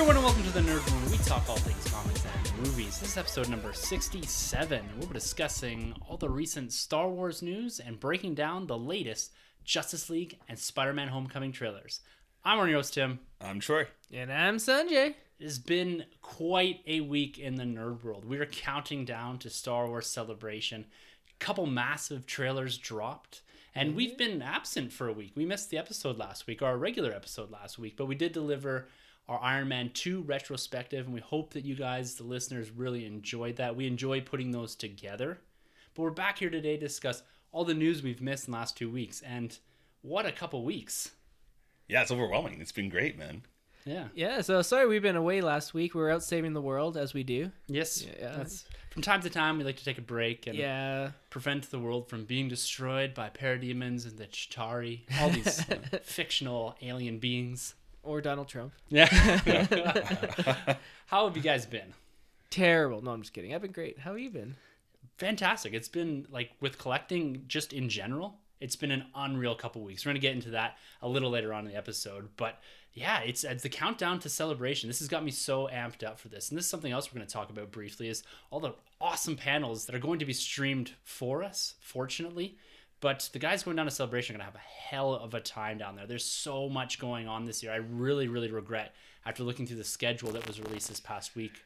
Everyone, and welcome to the Nerd Room. We talk all things comics and movies. This is episode number 67. We'll be discussing all the recent Star Wars news and breaking down the latest Justice League and Spider-Man Homecoming trailers. I'm your host Tim. I'm Troy. And I'm Sunjay. It has been quite a week in the nerd world. We are counting down to Star Wars Celebration. A couple massive trailers dropped, and mm-hmm. we've been absent for a week. We missed the episode last week, our regular episode last week, but we did deliver our Iron Man 2 retrospective, and we hope that you guys, the listeners, really enjoyed that. We enjoy putting those together. But we're back here today to discuss all the news we've missed in the last two weeks, and what a couple weeks. Yeah, it's overwhelming. It's been great, man. Yeah. Yeah, so sorry we've been away last week. We were out saving the world as we do. Yes. Yeah. That's, from time to time, we like to take a break and Yeah. prevent the world from being destroyed by parademons and the Chitauri, all these uh, fictional alien beings. Or Donald Trump. Yeah. How have you guys been? Terrible. No, I'm just kidding. I've been great. How have you been? Fantastic. It's been like with collecting just in general, it's been an unreal couple weeks. We're going to get into that a little later on in the episode, but yeah, it's it's the countdown to celebration. This has got me so amped up for this. And this is something else we're going to talk about briefly is all the awesome panels that are going to be streamed for us, fortunately. But the guys going down to celebration are going to have a hell of a time down there. There's so much going on this year. I really, really regret after looking through the schedule that was released this past week.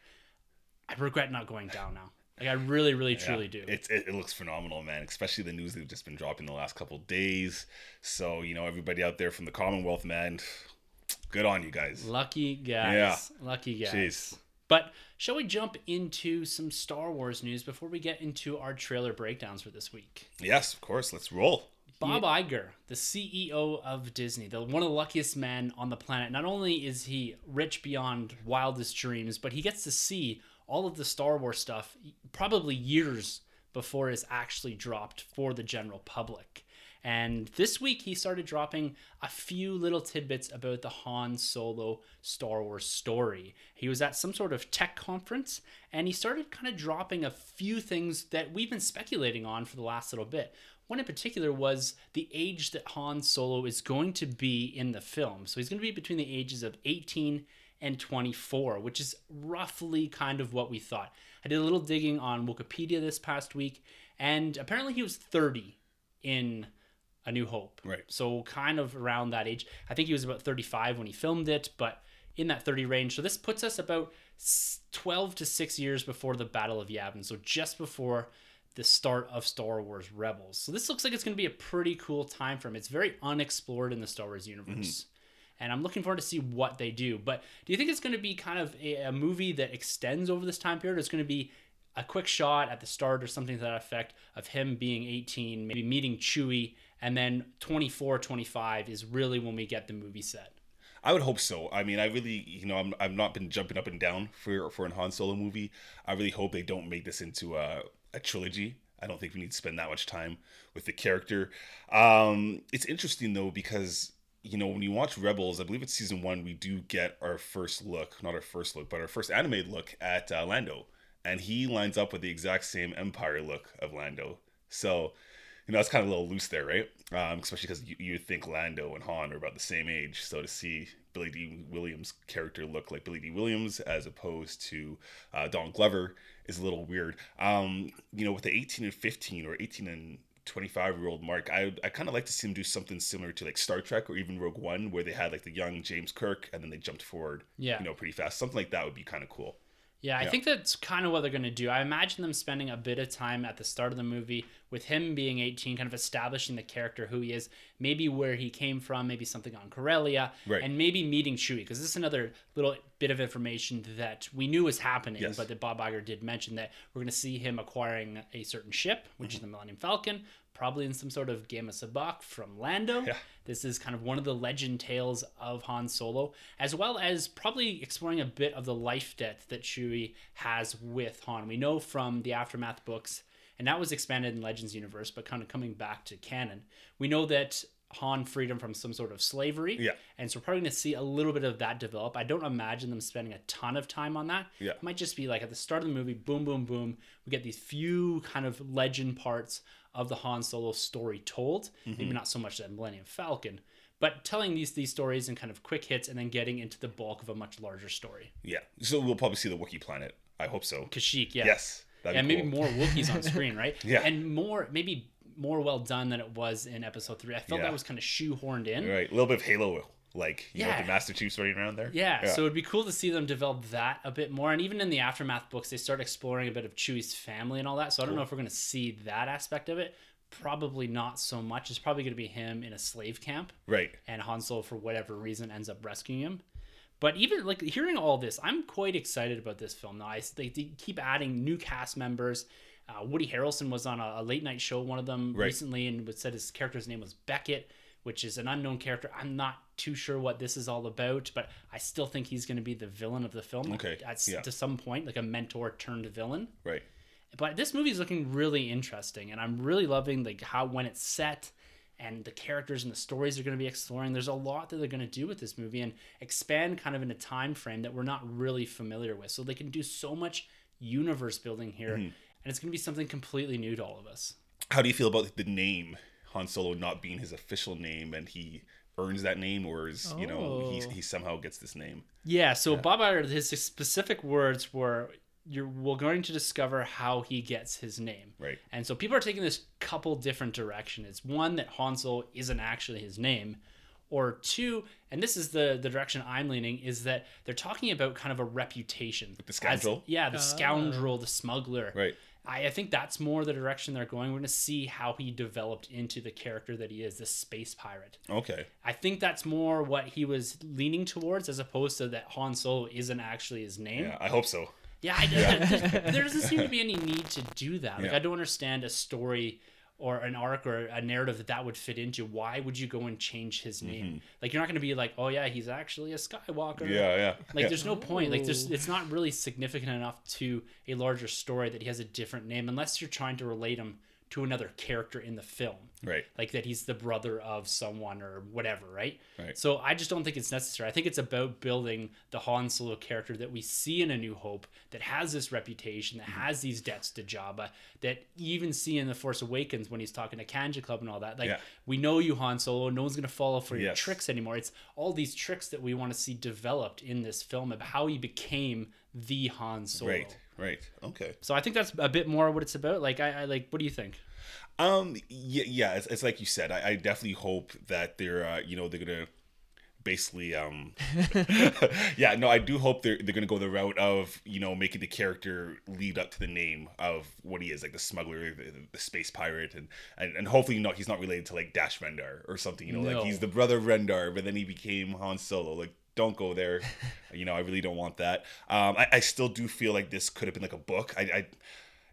I regret not going down now. Like I really, really, truly do. It's it, it looks phenomenal, man. Especially the news they've just been dropping the last couple days. So you know, everybody out there from the Commonwealth, man, good on you guys. Lucky guys. Yeah. Lucky guys. Jeez. But shall we jump into some Star Wars news before we get into our trailer breakdowns for this week? Yes, of course. Let's roll. Bob Iger, the CEO of Disney, the one of the luckiest men on the planet. Not only is he rich beyond wildest dreams, but he gets to see all of the Star Wars stuff probably years before it's actually dropped for the general public. And this week he started dropping a few little tidbits about the Han Solo Star Wars story. He was at some sort of tech conference and he started kind of dropping a few things that we've been speculating on for the last little bit. One in particular was the age that Han Solo is going to be in the film. So he's going to be between the ages of 18 and 24, which is roughly kind of what we thought. I did a little digging on Wikipedia this past week, and apparently he was 30 in A New Hope. Right. So kind of around that age. I think he was about 35 when he filmed it, but in that 30 range. So this puts us about 12 to 6 years before the Battle of Yavin. So just before the start of Star Wars Rebels. So this looks like it's going to be a pretty cool time frame. It's very unexplored in the Star Wars universe. Mm-hmm. And I'm looking forward to see what they do. But do you think it's going to be kind of a, a movie that extends over this time period? Or it's going to be a quick shot at the start or something to that effect of him being 18, maybe meeting Chewie, and then 24, 25 is really when we get the movie set. I would hope so. I mean, I really, you know, I'm I've not been jumping up and down for for an Han Solo movie. I really hope they don't make this into a, a trilogy. I don't think we need to spend that much time with the character. Um, it's interesting though because you know when you watch Rebels, I believe it's season one, we do get our first look, not our first look, but our first animated look at uh, Lando, and he lines up with the exact same Empire look of Lando. So you know, that's kind of a little loose there, right? Um, especially because you, you think Lando and Han are about the same age. So to see Billy Dee Williams' character look like Billy Dee Williams as opposed to uh, Don Glover is a little weird. Um, you know, with the 18 and 15 or 18 and 25 year old mark, I I kind of like to see him do something similar to like Star Trek or even Rogue One, where they had like the young James Kirk and then they jumped forward, Yeah. you know, pretty fast. Something like that would be kind of cool. Yeah, I Yeah. think that's kind of what they're going to do. I imagine them spending a bit of time at the start of the movie with him being 18, kind of establishing the character, who he is, maybe where he came from, maybe something on Corellia, Right. and maybe meeting Chewie, because this is another little bit of information that we knew was happening, Yes. but that Bob Iger did mention that we're going to see him acquiring a certain ship, which is Mm-hmm. the Millennium Falcon, probably in some sort of game of sabacc from Lando. Yeah. This is kind of one of the legend tales of Han Solo, as well as probably exploring a bit of the life debt that Chewie has with Han. We know from the Aftermath books, and that was expanded in Legends universe, but kind of coming back to canon, we know that Han freedom from some sort of slavery. Yeah. And so we're probably going to see a little bit of that develop. I don't imagine them spending a ton of time on that. Yeah. It might just be like at the start of the movie, boom, boom, boom. We get these few kind of legend parts of the Han Solo story told. Maybe mm-hmm. not so much that Millennium Falcon, but telling these these stories in kind of quick hits and then getting into the bulk of a much larger story. Yeah. So we'll probably see the Wookiee planet. I hope so. Kashyyyk, yeah. Yes. That'd and be maybe more Wookiees on screen, right? Yeah. And more, maybe more well done than it was in episode three. I felt Yeah. that was kind of shoehorned in. Right. A little bit of Halo, like you know, Yeah. the Master Chiefs running around there. Yeah, so it'd be cool to see them develop that a bit more. And even in the aftermath books, they start exploring a bit of Chewie's family and all that. So I don't know if we're going to see that aspect of it. Probably not so much. It's probably going to be him in a slave camp, Right. and Han Solo, for whatever reason, ends up rescuing him. But even like hearing all this, I'm quite excited about this film. Now, I, they, they keep adding new cast members. Uh, Woody Harrelson was on a, a late night show, one of them Right. recently, and was said his character's name was Beckett, which is an unknown character. I'm not too sure what this is all about, but I still think he's going to be the villain of the film. Okay, at, yeah. to some point, like a mentor turned villain. Right. But this movie is looking really interesting, and I'm really loving like how when it's set and the characters and the stories they're going to be exploring. There's a lot that they're going to do with this movie and expand kind of in a time frame that we're not really familiar with. So they can do so much universe building here, and it's going to be something completely new to all of us. How do you feel about the name Han Solo not being his official name and he earns that name, or is you know he Oh. he somehow gets this name? Yeah. So Bob Iger, his specific words were, "You're we're going to discover how he gets his name." Right. And so people are taking this couple different directions. It's one that Han Solo isn't actually his name, or two, and this is the the direction I'm leaning is that they're talking about kind of a reputation. the scoundrel? As- yeah, the ah. scoundrel, the smuggler. Right. I, I think that's more the direction they're going. We're going to see how he developed into the character that he is, the space pirate. Okay. I think that's more what he was leaning towards, as opposed to that Han Solo isn't actually his name. Yeah, I hope so. Yeah, I, there, there doesn't seem to be any need to do that. Like, Yeah. I don't understand a story or an arc or a narrative that that would fit into. Why would you go and change his name? Like, you're not going to be like, oh yeah, he's actually a Skywalker. Mm-hmm. Yeah, yeah. Like, yeah. there's no point. Like, there's it's not really significant enough to a larger story that he has a different name, unless you're trying to relate him to another character in the film right. like that he's the brother of someone or whatever, right? Right. So I just don't think it's necessary. I think it's about building the Han Solo character that we see in A New Hope that has this reputation, Mm-hmm. that has these debts to Jabba, that even see in The Force Awakens when he's talking to Kanjiklub and all that. Like, Yeah. we know you, Han Solo. No one's going to follow for your Yes. tricks anymore. It's all these tricks that we want to see developed in this film of how he became the Han Solo. Right. Right. Okay. So I think that's a bit more what it's about. Like, I, I like, what do you think? Um. Yeah. Yeah. It's, it's like you said. I, I definitely hope that they're. Uh, you know, they're gonna basically. Um. yeah. No. I do hope they're they're gonna go the route of you know making the character lead up to the name of what he is, like the smuggler, the, the space pirate, and, and and hopefully not he's not related to like Dash Rendar or something. You know, No. like he's the brother of Rendar, but then he became Han Solo. Like. Don't go there. you know, I really don't want that. Um, I, I still do feel like this could have been like a book. I, I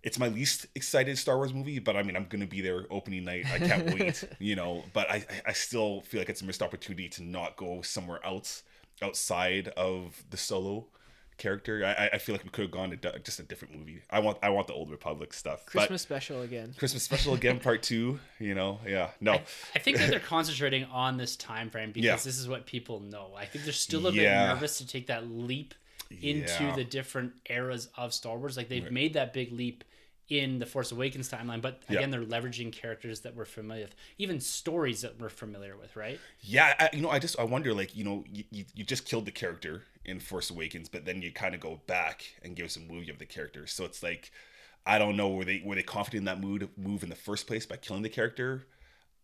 it's my least excited Star Wars movie, but I mean, I'm gonna be there opening night. I can't wait, you know. But I, I- I still feel like it's a missed opportunity to not go somewhere else outside of the Solo character. I, I- I feel like we could have gone to just a different movie. I want, I want the Old Republic stuff. Christmas special again. Christmas special again, part two. You know, yeah, no, I think that they're concentrating on this time frame because Yeah. this is what people know. I think they're still a Yeah. bit nervous to take that leap into Yeah. the different eras of Star Wars. Like they've made that big leap in the Force Awakens timeline, but Yeah. again, they're leveraging characters that we're familiar with, even stories that we're familiar with, right? Yeah, I, you know, I just I wonder, like, you know, you, you, you just killed the character in Force Awakens, but then you kind of go back and give us a movie of the character. So it's like, I don't know, were they were they confident in that mood move in the first place by killing the character?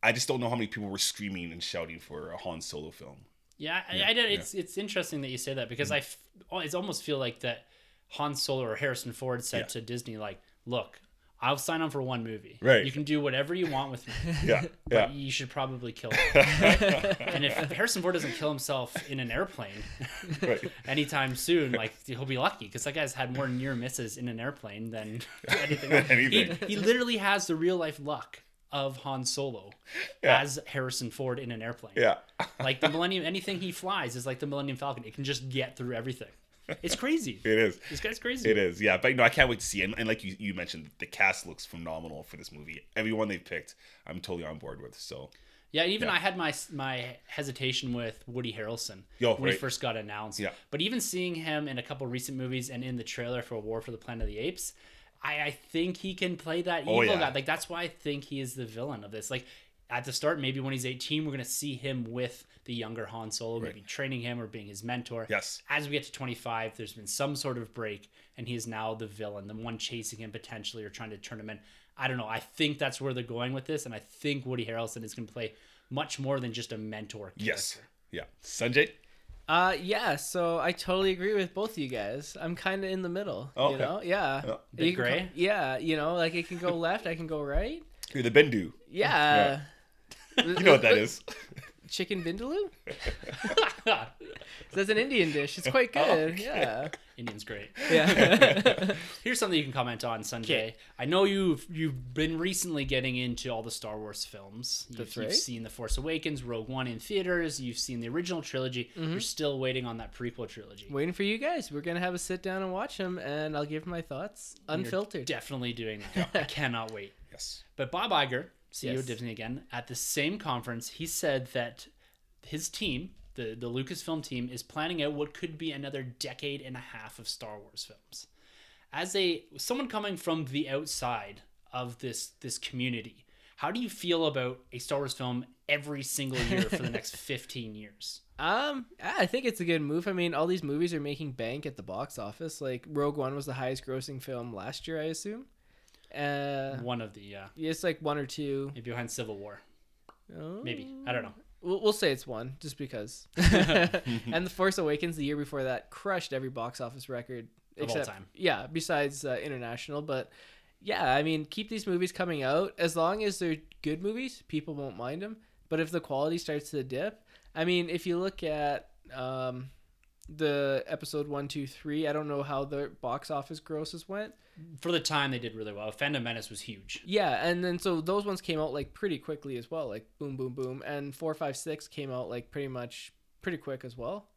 I just don't know how many people were screaming and shouting for a Han Solo film. Yeah, I, I did. It's it's interesting that you say that because mm-hmm. I f- oh, it's almost feel like that Han Solo or Harrison Ford said Yeah. to Disney like, "Look, I'll sign on for one movie. Right. You can do whatever you want with me, Yeah, but yeah, you should probably kill me." right? and if Harrison Ford doesn't kill himself in an airplane right. anytime soon, like he'll be lucky because that guy's had more near misses in an airplane than anything. Anything. He, he literally has the real life luck of Han Solo Yeah. as Harrison Ford in an airplane. Yeah. Like the Millennium, anything he flies is like the Millennium Falcon. It can just get through everything. It's crazy. It is. This guy's crazy. It is, yeah. But no, I can't wait to see. And, and like you, you mentioned, the cast looks phenomenal for this movie. Everyone they've picked, I'm totally on board with. So Yeah, even Yeah. I had my my hesitation with Woody Harrelson Yo, when he first got announced. Yeah. But even seeing him in a couple recent movies and in the trailer for War for the Planet of the Apes, I, I think he can play that oh, evil Oh, yeah. guy. Like that's why I think he is the villain of this. Like at the start, maybe when he's 18, we're gonna see him with the younger Han Solo, maybe training him or being his mentor. yes, As we get to 25, there's been some sort of break, and he is now the villain, the one chasing him potentially or trying to turn him in. I don't know. I think that's where they're going with this, and I think Woody Harrelson is going to play much more than just a mentor. Character. yes, yeah. Sunjay, Uh, yeah. So I totally agree with both of you guys. I'm kind of in the middle. Oh, You okay. know? Yeah. Yeah. Bit gray? co- yeah. You know, like it can go left, I can go right. you're the Bendu. Yeah. You know what that is? Chicken vindaloo? That's an Indian dish. It's quite good. okay. Yeah. Indian's great. Yeah. Here's something you can comment on, Sunjay. Okay. I know you've you've been recently getting into all the Star Wars films. You've, That's you've seen The Force Awakens, Rogue One in theaters. You've seen the original trilogy. Mm-hmm. You're still waiting on that prequel trilogy. Waiting for you guys. We're gonna have a sit down and watch them, and I'll give my thoughts You're unfiltered. Definitely doing that. I cannot wait. Yes. But Bob Iger, CEO Yes. of Disney again, at the same conference, he said that his team, the, the Lucasfilm team, is planning out what could be another decade and a half of Star Wars films. As a someone coming from the outside of this this community, how do you feel about a Star Wars film every single year for the next 15 years? Um, I think it's a good move. I mean, all these movies are making bank at the box office. Like Rogue One was the highest grossing film last year, I assume. Uh, One of the uh, it's like one or two. maybe behind Civil War, Oh. maybe I don't know. We'll, we'll say it's one, just because. and The Force Awakens, the year before that, crushed every box office record Of all time. Yeah, besides uh, international, but yeah, I mean, keep these movies coming out as long as they're good movies. People won't mind them. But if the quality starts to dip, I mean, if you look at um, the episode one, two, three, I don't know how the box office grosses went. For the time, they did really well. Phantom Menace was huge. Yeah, and then so those ones came out like pretty quickly as well, like boom, boom, boom, and four, five, six came out like pretty much pretty quick as well.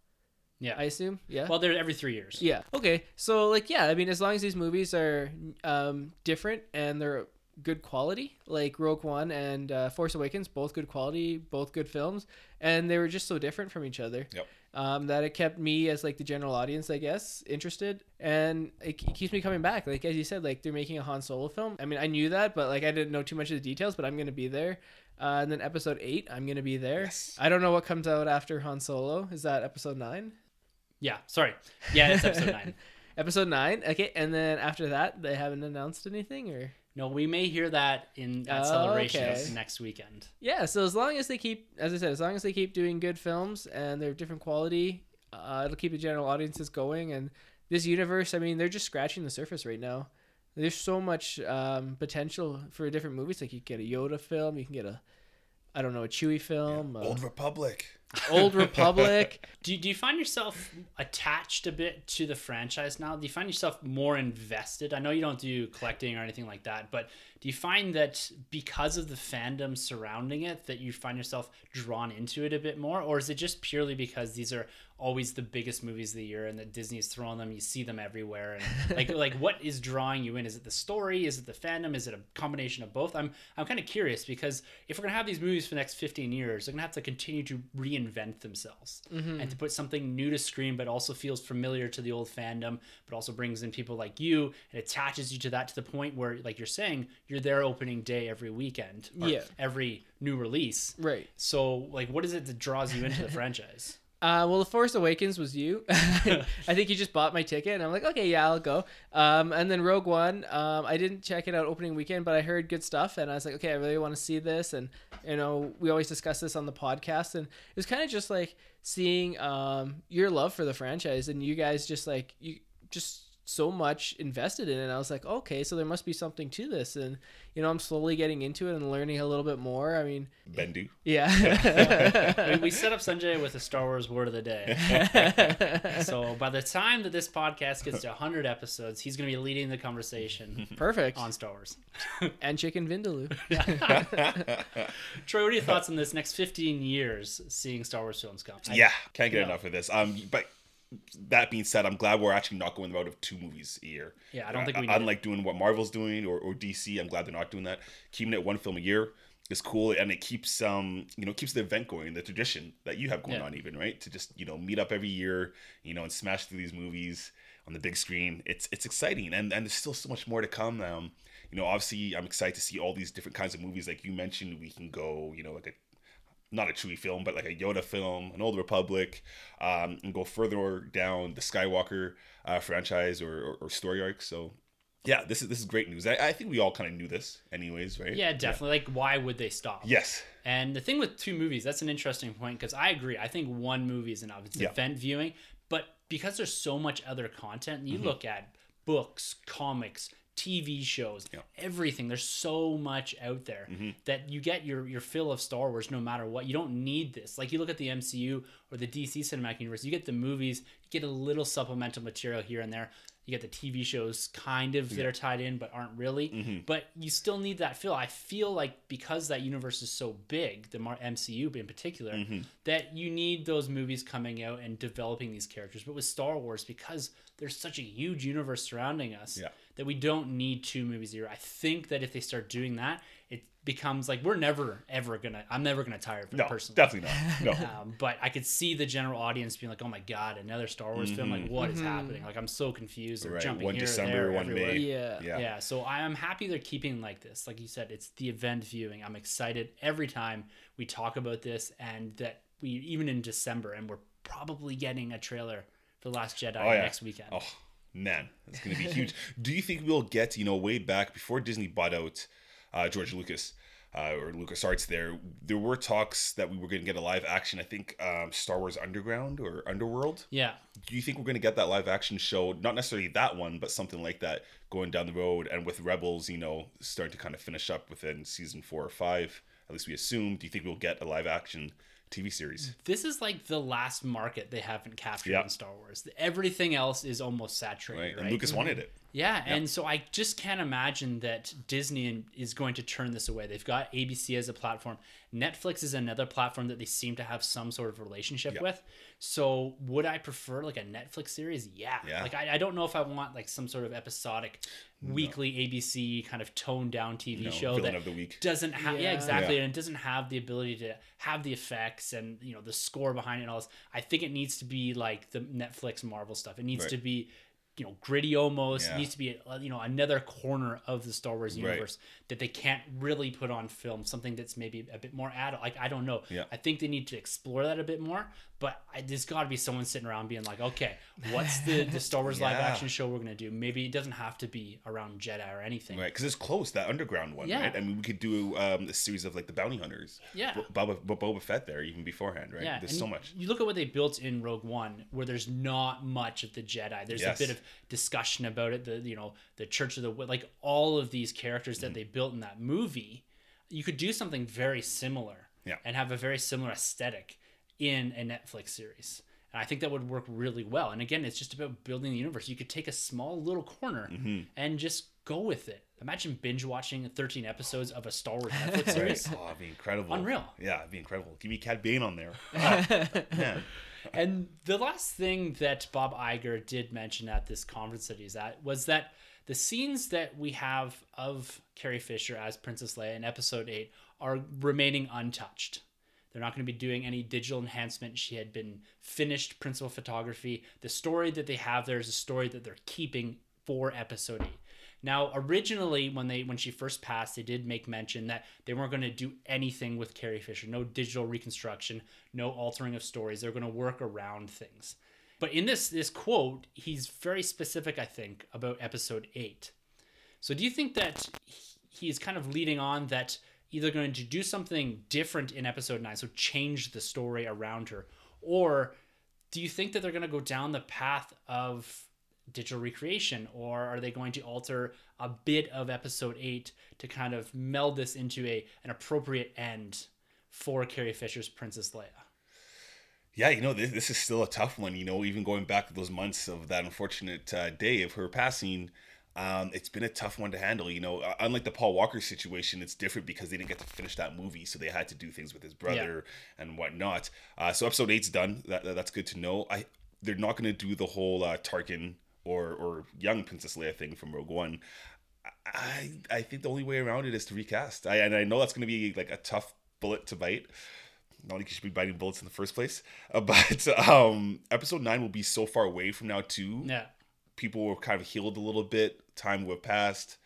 Yeah. I assume. Yeah. well, they're every three years. yeah. Okay. So like, yeah, I mean, as long as these movies are um, different and they're good quality, like Rogue One and uh, Force Awakens, both good quality, both good films, and they were just so different from each other. Yep. Um, that it kept me as like the general audience, I guess, interested, and it, it keeps me coming back. Like as you said, like they're making a Han Solo film. I mean, I knew that, but like I didn't know too much of the details. But I'm gonna be there. Uh, and then episode eight, I'm gonna be there. Yes. I don't know what comes out after Han Solo. Is that episode nine? Yeah, sorry. Yeah, it's episode nine. Episode nine. Okay, and then after that, they haven't announced anything, or No, we may hear that in at Oh, celebrations okay. next weekend. yeah. So as long as they keep, as I said, as long as they keep doing good films and they're different quality, uh, it'll keep the general audiences going. And this universe, I mean, they're just scratching the surface right now. There's so much um, potential for different movies. Like you can get a Yoda film, you can get a, I don't know, a Chewie film, uh, Old Republic. Old Republic. Do you, do you find yourself attached a bit to the franchise now? Do you find yourself more invested? I know you don't do collecting or anything like that, but do you find that because of the fandom surrounding it that you find yourself drawn into it a bit more or is it just purely because these are always the biggest movies of the year and that Disney's throwing them, you see them everywhere and like like what is drawing you in? Is it the story? Is it the fandom? Is it a combination of both? I'm I'm kind of curious because if we're going to have these movies for the next 15 years, they're going to have to continue to reinvent themselves mm-hmm. and to put something new to screen but also feels familiar to the old fandom but also brings in people like you and attaches you to that to the point where like you're saying you're there opening day every weekend Yeah. every new release right. so like what is it that draws you into the franchise Uh, well, The Force Awakens was you. I think you just bought my ticket, and I'm like, okay, yeah, I'll go. Um, and then Rogue One, um, I didn't check it out opening weekend, but I heard good stuff, and I was like, okay, I really want to see this. And you know, we always discuss this on the podcast, and it was kind of just like seeing um, your love for the franchise, and you guys just like you just so much invested in it. And I was like, okay, so there must be something to this. And, you know, I'm slowly getting into it and learning a little bit more. I mean, Bendu. yeah. we, we set up Sunjay with a Star Wars word of the day. so by the time that this podcast gets to 100 episodes, he's going to be leading the conversation Perfect. on Star Wars. And chicken vindaloo. Troy, what are your thoughts on this next 15 years seeing Star Wars films come? I- yeah, can't get yeah. enough of this. Um, but that being said, I'm glad we're actually not going the route of two movies a year. Yeah, I don't think we Uh, need it. Unlike doing what Marvel's doing or, or DC, I'm glad they're not doing that. Keeping it one film a year is cool, and it keeps um you know keeps the event going, the tradition that you have going Yeah. on, even right to just you know meet up every year, you know, and smash through these movies on the big screen. It's it's exciting, and and there's still so much more to come. Um, you know, obviously, I'm excited to see all these different kinds of movies. Like you mentioned, we can go, you know, like a not a Chewie film, but like a Yoda film, an Old Republic, um, and go further down the Skywalker uh, franchise or, or, or story arc. So, yeah, this is this is great news. I, I think we all kind of knew this, anyways, right? Yeah, definitely. Like, why would they stop? Yes. And the thing with two movies, that's an interesting point because I agree. I think one movie is enough. It's Yeah. event viewing, but because there's so much other content, you look at books, comics, TV shows, Yeah. everything. There's so much out there mm-hmm. that you get your your fill of Star Wars no matter what. You don't need this. Like you look at the MCU or the DC cinematic universe, you get the movies, you get a little supplemental material here and there. You get the TV shows kind of that are tied in but aren't really. Mm-hmm. But you still need that fill. I feel like because that universe is so big, the MCU in particular, mm-hmm. that you need those movies coming out and developing these characters. But with Star Wars, because there's such a huge universe surrounding us, Yeah. That we don't need two movies a year. I think that if they start doing that, it becomes like we're never ever gonna. I'm never gonna tire of it No, personally. definitely not. No. Um, but I could see the general audience being like, "Oh my god, another Star Wars film! Like, what is happening? Like, I'm so confused. They're Right, jumping one here, December, there, one everywhere. May. Yeah. Yeah. Yeah, so I am happy they're keeping like this. Like you said, it's the event viewing. I'm excited every time we talk about this, and that we even in December, and we're probably getting a trailer for The Last Jedi Oh, yeah. next weekend. Oh man, it's gonna be huge. Do you think we'll get you know way back before Disney bought out uh, George Lucas uh, or LucasArts? There, there were talks that we were gonna get a live action. I think um, Star Wars Underground or Underworld. Yeah, Do you think we're gonna get that live action show? Not necessarily that one, but something like that going down the road. And with Rebels, you know, starting to kind of finish up within season four or five. At least we assume. Do you think we'll get a live action TV series? this is like the last market they haven't captured Yeah. in Star Wars. Everything else is almost saturated, Right. right? And Lucas wanted it. Yeah, and so I just can't imagine that Disney is going to turn this away. They've got ABC as a platform. Netflix is another platform that they seem to have some sort of relationship Yeah. with. So would I prefer like a Netflix series? Yeah. Yeah. Like I, I don't know if I want like some sort of episodic weekly ABC kind of toned down TV No, show villain that of the week. doesn't have yeah, Yeah. exactly Yeah. and it doesn't have the ability to have the effects and you know the score behind it and all this i think it needs to be like the netflix marvel stuff it needs Right. to be you know gritty almost Yeah. it needs to be uh, you know another corner of the star wars Right. universe that they can't really put on film something that's maybe a bit more adult like i don't know Yeah. i think they need to explore that a bit more but I, there's got to be someone sitting around being like okay what's the the star wars live action show we're gonna do maybe it doesn't have to be around jedi or anything Right, because it's close that underground one, Yeah. right? I mean, we could do um, a series of like the bounty hunters. Yeah. B- Boba, B- Boba Fett there even beforehand, right? Yeah, There's and so much. You look at what they built in Rogue One, where there's not much of the Jedi. There's Yes. a bit of discussion about it. The you know the Church of the like all of these characters Mm-hmm. that they built in that movie. You could do something very similar, Yeah. and have a very similar aesthetic in a Netflix series. And I think that would work really well. And again, it's just about building the universe. You could take a small little corner Mm-hmm. and just go with it. Imagine binge watching 13 episodes of a Star Wars Netflix series. Oh, it'd be incredible. Unreal. Yeah, it'd be incredible. Give me Cad Bane on there. Ah. And the last thing that Bob Iger did mention at this conference that he's at was that the scenes that we have of Carrie Fisher as Princess Leia in episode 8 are remaining untouched. They're not going to be doing any digital enhancement. She had been finished principal photography. The story that they have there is a story that they're keeping for episode 8. Now, originally, when they when she first passed, they did make mention that they weren't going to do anything with Carrie Fisher. No digital reconstruction, no altering of stories. They're going to work around things. But in this this quote, he's very specific, I think, about episode eight. So, do you think that he's kind of leading on that either going to do something different in episode nine, so change the story around her, or do you think that they're going to go down the path of digital recreation or are they going to alter a bit of episode 8 to kind of meld this into a an appropriate end for Carrie Fisher's Princess Leia? Yeah, you know, this, this is still a tough one. You know, even going back those months of that unfortunate uh, day of her passing, um, it's been a tough one to handle. You know, unlike the Paul Walker situation, it's different because they didn't get to finish that movie, so they had to do things with his brother and whatnot. Uh, so episode eight's done. That, that- that's good to know. I they're not going to do the whole uh, Tarkin or or young Princess Leia thing from Rogue One. I I think the only way around it is to recast. I and I know that's going to be like a tough bullet to bite. Not like you should be biting bullets in the first place, uh, but um, episode nine will be so far away from now too Yeah. People were kind of healed a little bit. Time will have passed.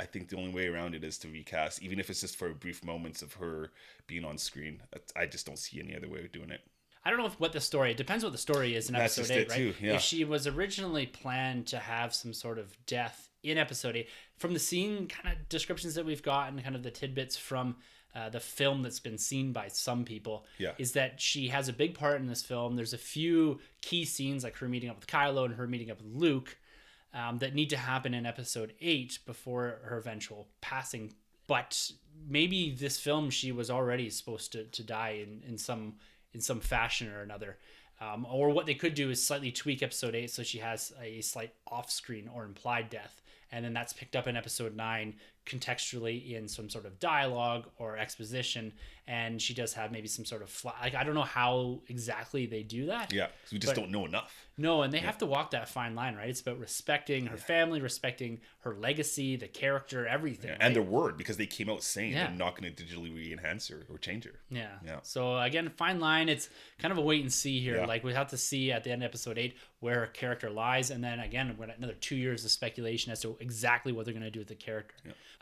I think the only way around it is to recast, even if it's just for brief moments of her being on screen. I just don't see any other way of doing it. I don't know if what the story. It depends what the story is in That's episode just eight, it right? too, yeah. If she was originally planned to have some sort of death in episode eight, from the scene kind of descriptions that we've gotten, kind of the tidbits from uh, the film that's been seen by some people, Yeah. is that she has a big part in this film. There's a few key scenes like her meeting up with Kylo and her meeting up with Luke um, that need to happen in episode eight before her eventual passing. But maybe this film she was already supposed to, to die in, in some in some fashion or another. Um, or what they could do is slightly tweak episode eight so she has a slight off screen or implied death. And then that's picked up in episode nine contextually in some sort of dialogue or exposition. And she does have maybe some sort of fly. Like, I don't know how exactly they do that. Yeah, 'cause we just don't know enough. No, and they have to walk that fine line, right? It's about respecting her family, respecting her legacy, the character, everything. Yeah, right? And their word, because they came out saying Yeah. they're not going to digitally re-enhance her or change her. Yeah. Yeah. So again, fine line. It's kind of a wait and see here. Yeah. Like we have to see at the end of episode eight where her character lies, and then again, another two years of speculation as to exactly what they're going to do with the character.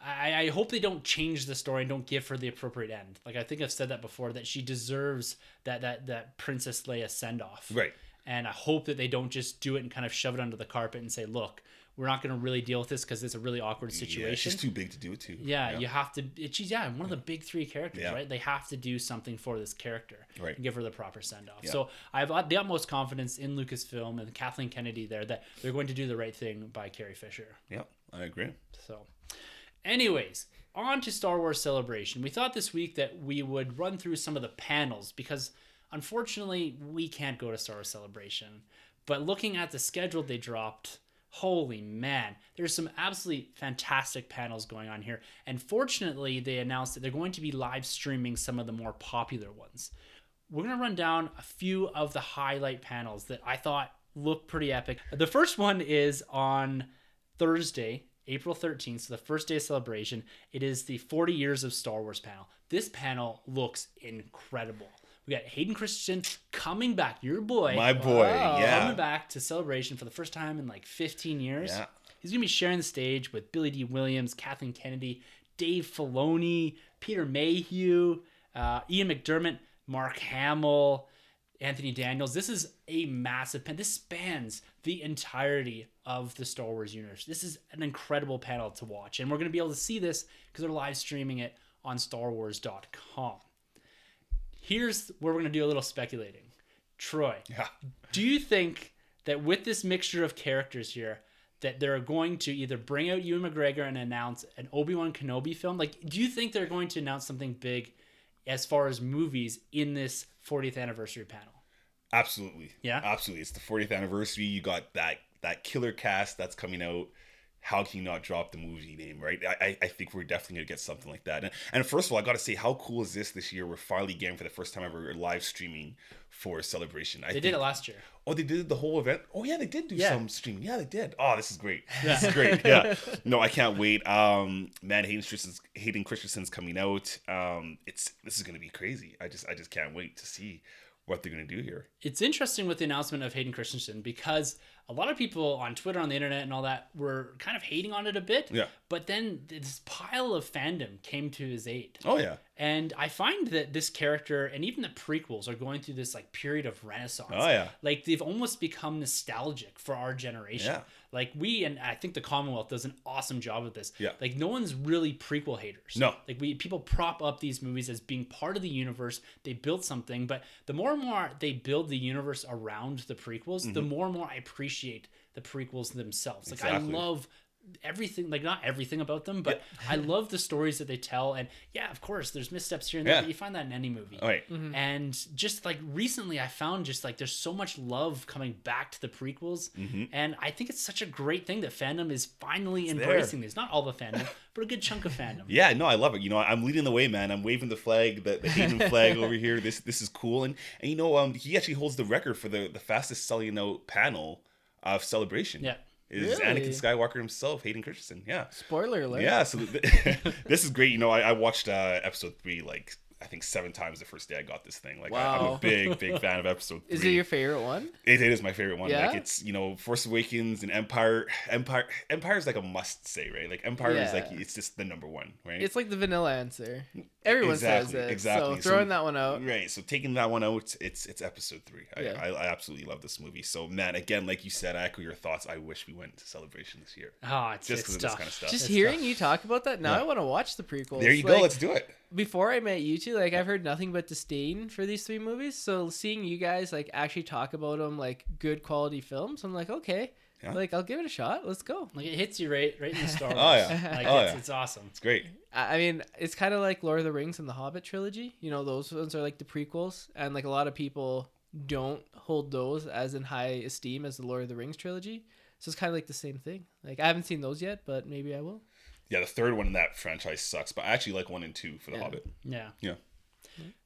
I, I hope they don't change the story and don't give her the appropriate end. Like I think I've said that before that she deserves that that that Princess Leia send off. Right. And I hope that they don't just do it and kind of shove it under the carpet and say, look, we're not going to really deal with this because it's a really awkward situation." Yeah, she's too big to do it too. Yeah, you have to. It, she's yeah one of the big three characters, Yeah. right? They have to do something for this character Right. and give her the proper send off. Yeah. So I have the utmost confidence in Lucasfilm and Kathleen Kennedy there that they're going to do the right thing by Carrie Fisher. Yeah, I agree. So, anyways, on to Star Wars Celebration. We thought this week that we would run through some of the panels because unfortunately we can't go to Star Wars Celebration. But looking at the schedule they dropped, holy man, there's some absolutely fantastic panels going on here. And fortunately, they announced that they're going to be live streaming some of the more popular ones. We're going to run down a few of the highlight panels that I thought looked pretty epic. The first one is on Thursday, April 13th, so the first day of celebration. It is the 40 Years of Star Wars panel. This panel looks incredible. We got Hayden Christensen coming back, your boy. My boy, Wow. yeah. Coming back to celebration for the first time in like 15 years. Yeah. He's going to be sharing the stage with Billy Dee Williams, Kathleen Kennedy, Dave Filoni, Peter Mayhew, uh, Ian McDiarmid, Mark Hamill, Anthony Daniels. This is a massive panel. This spans the entirety of the Star Wars universe. This is an incredible panel to watch. And we're going to be able to see this because they're live streaming it on StarWars.com. Here's where we're going to do a little speculating. Troy, Yeah. do you think that with this mixture of characters here, that they're going to either bring out Ewan McGregor and announce an Obi Wan Kenobi film? Like, do you think they're going to announce something big as far as movies in this 40th anniversary panel? Absolutely. Yeah? Absolutely. It's the 40th anniversary. You got that that killer cast that's coming out. How can you not drop the movie name, right? I, I- think we're definitely gonna get something like that. And, and first of all, I gotta say, how cool is this this year? We're finally getting for the first time ever live streaming for celebration. I They did it last year. Oh, they did the whole event. Oh yeah, they did do Yeah. some streaming. Yeah, they did. Oh, this is great. This is great. Yeah. No, I can't wait. Um, man, Hayden Christensen's, Hayden Christensen's coming out. Um, it's this is gonna be crazy. I just I just can't wait to see what they're gonna do here. It's interesting with the announcement of Hayden Christensen because a lot of people on Twitter, on the internet, and all that were kind of hating on it a bit. Yeah. But then this pile of fandom came to his aid. Oh yeah. And I find that this character and even the prequels are going through this like period of renaissance. Oh, yeah. Like they've almost become nostalgic for our generation. Yeah. Like we and I think the Commonwealth does an awesome job with this. Yeah. Like no one's really prequel haters. No. Like we people prop up these movies as being part of the universe. They build something, but the more and more they build the universe around the prequels, the more and more I appreciate the prequels themselves. Like Mm-hmm. Exactly. I love everything like not everything about them but i love the stories that they tell and yeah of course there's missteps here and there Yeah. but you find that in any movie All right. and just like recently i found just like there's so much love coming back to the prequels and i think it's such a great thing that fandom is finally there. embracing these not all the fandom but a good chunk of fandom Yeah, no, I love it. You know, I'm leading the way, man. I'm waving the flag, the, the Hayden flag over here. This this is cool, and and you know, um, he actually holds the record for the the fastest selling out panel of celebration. Yeah. Is Really? Anakin Skywalker himself, Hayden Christensen. Yeah, Spoiler alert. yeah. So th- this is great. You know, I, I watched uh, episode three like I think seven times the first day I got this thing. Like I, I'm a big big fan of episode three. Is it your favorite one? It, it is my favorite one. Yeah? Like it's you know Force Awakens and Empire. Empire Empire is like a must say, right? Like Empire is like it's just the number one, right? It's like the vanilla answer. Everyone Exactly, says it. exactly. So So- throwing that one out. Right. So taking that one out, it's it's episode three. I, Yeah. I, I absolutely love this movie. So man, again, like you said, I echo your thoughts. I wish we went to celebration this year. oh it's Just it's because this tough. kind of stuff. Just It's hearing tough. you talk about that, now Yeah. I want to watch the prequels. there you go. Let's do it. before I met you two, like I've heard nothing but disdain for these three movies. So seeing you guys like actually talk about them like good quality films, I'm like, okay, Yeah. like I'll give it a shot. Let's go. like it hits you right right in the star Wars. Oh, yeah. like Oh, it's, yeah. it's awesome It's great. I I mean, it's kind of like Lord of the Rings and the Hobbit trilogy. You know, those ones are like the prequels, and like a lot of people don't hold those as in high esteem as the Lord of the Rings trilogy. So it's kind of like the same thing. Like I haven't seen those yet, but maybe I will. Yeah, the third one in that franchise sucks, but I actually like one and two for the Yeah. Hobbit. yeah Yeah.